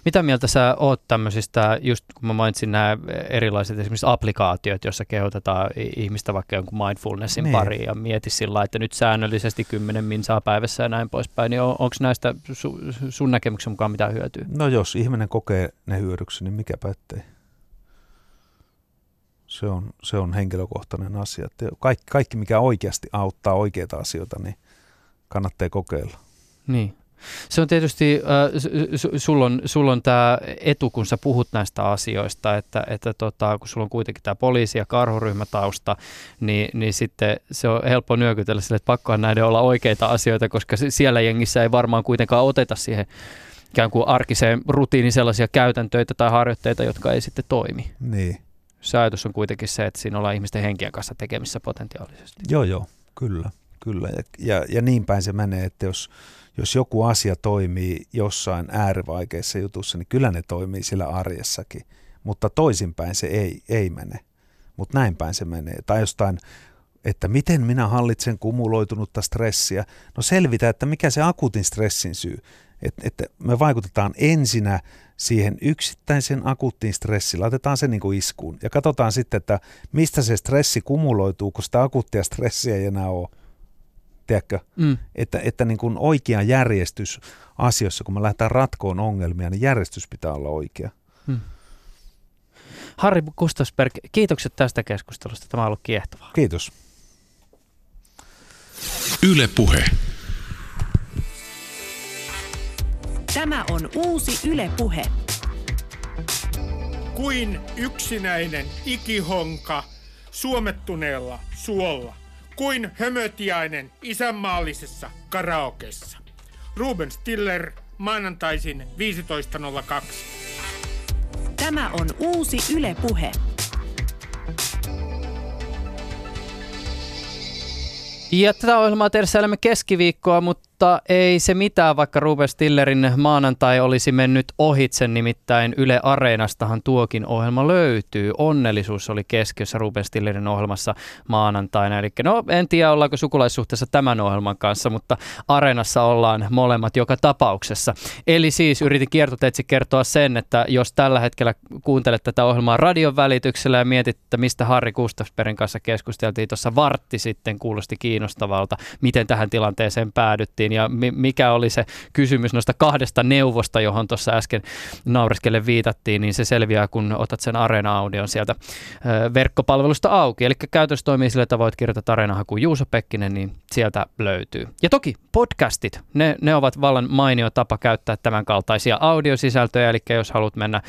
Mitä mieltä sä oot tämmöisistä, just kun mä mainitsin nämä erilaiset esimerkiksi applikaatiot, joissa kehotetaan ihmistä vaikka jonkun mindfulnessin niin. pariin ja mieti sillä että nyt säännöllisesti 10 minsaa päivässä ja näin poispäin, niin on, onko näistä su, sun näkemyksen mukaan mitään hyötyä? No jos ihminen kokee ne hyödyksi, niin mikä ettei. Se on, se on henkilökohtainen asia. Kaikki, kaikki, mikä oikeasti auttaa oikeita asioita, niin kannattaa kokeilla. Niin. Se on tietysti, äh, sulla on, sul on tämä etu, kun sä puhut näistä asioista, että, että tota, kun sulla on kuitenkin tämä poliisi- ja karhuryhmätausta, niin, niin sitten se on helppo nyökytellä sille, että pakkohan näiden olla oikeita asioita, koska siellä jengissä ei varmaan kuitenkaan oteta siihen ikään kuin arkiseen rutiini sellaisia käytäntöitä tai harjoitteita, jotka ei sitten toimi. Niin. Se ajatus on kuitenkin se, että siinä ollaan ihmisten henkien kanssa tekemissä potentiaalisesti. Joo, joo, kyllä, kyllä. Ja, ja, ja niin päin se menee, että jos jos joku asia toimii jossain äärivaikeissa jutussa, niin kyllä ne toimii sillä arjessakin. Mutta toisinpäin se ei, ei mene. Mutta näin päin se menee. Tai jostain, että miten minä hallitsen kumuloitunutta stressiä. No selvitä, että mikä se akuutin stressin syy. Että, että me vaikutetaan ensinnä siihen yksittäisen akuuttiin stressiin, laitetaan se niin kuin iskuun ja katsotaan sitten, että mistä se stressi kumuloituu, kun sitä akuuttia stressiä ei enää ole tiedätkö? Mm. Että, että niin kuin oikea järjestys asioissa, kun me lähdetään ratkoon ongelmia, niin järjestys pitää olla oikea. Mm. Harri Kustasberg, kiitokset tästä keskustelusta. Tämä on ollut kiehtovaa. Kiitos. Yle Puhe. Tämä on uusi Yle Puhe. Kuin yksinäinen ikihonka suomettuneella suolla – kuin hömötiainen isänmaallisessa karaokessa. Ruben Stiller maanantaisin 15.02. Tämä on uusi Yle Puhe. Ja tätä ohjelmaa tehdessä keskiviikkoa, mutta mutta ei se mitään, vaikka Ruben Stillerin maanantai olisi mennyt ohitse, nimittäin Yle Areenastahan tuokin ohjelma löytyy. Onnellisuus oli keskiössä Ruben Stillerin ohjelmassa maanantaina. Eli no, en tiedä ollaanko sukulaissuhteessa tämän ohjelman kanssa, mutta Areenassa ollaan molemmat joka tapauksessa. Eli siis yritin kiertoteitsi kertoa sen, että jos tällä hetkellä kuuntelet tätä ohjelmaa radion välityksellä ja mietit, että mistä Harri Gustafsbergin kanssa keskusteltiin tuossa vartti sitten, kuulosti kiinnostavalta, miten tähän tilanteeseen päädyttiin tehtiin ja mi- mikä oli se kysymys noista kahdesta neuvosta, johon tuossa äsken naureskelle viitattiin, niin se selviää, kun otat sen Areena-audion sieltä ö, verkkopalvelusta auki. Eli käytössä toimii sillä, että voit kirjoittaa Areena-haku Juuso Pekkinen, niin sieltä löytyy. Ja toki podcastit, ne, ne ovat vallan mainio tapa käyttää tämän kaltaisia audiosisältöjä, eli jos haluat mennä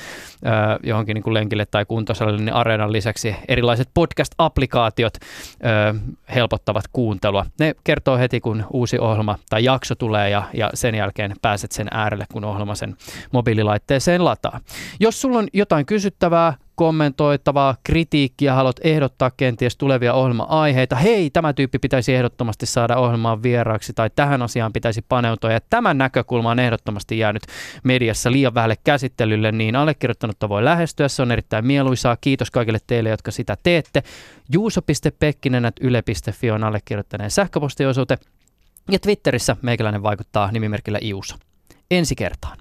ö, johonkin niin kuin lenkille tai kuntosalille, niin Areenan lisäksi erilaiset podcast-applikaatiot ö, helpottavat kuuntelua. Ne kertoo heti, kun uusi ohjelma tai jakso tulee ja, ja sen jälkeen pääset sen äärelle, kun ohjelma sen mobiililaitteeseen lataa. Jos sulla on jotain kysyttävää, kommentoitavaa, kritiikkiä, haluat ehdottaa kenties tulevia ohjelma-aiheita, hei, tämä tyyppi pitäisi ehdottomasti saada ohjelmaan vieraaksi tai tähän asiaan pitäisi paneutua ja tämän näkökulma on ehdottomasti jäänyt mediassa liian vähälle käsittelylle, niin allekirjoittanutta voi lähestyä, se on erittäin mieluisaa. Kiitos kaikille teille, jotka sitä teette. juuso.pekkinen.yle.fi on allekirjoittaneen sähköpostiosoite. Ja Twitterissä meikäläinen vaikuttaa nimimerkillä Iuso. Ensi kertaan.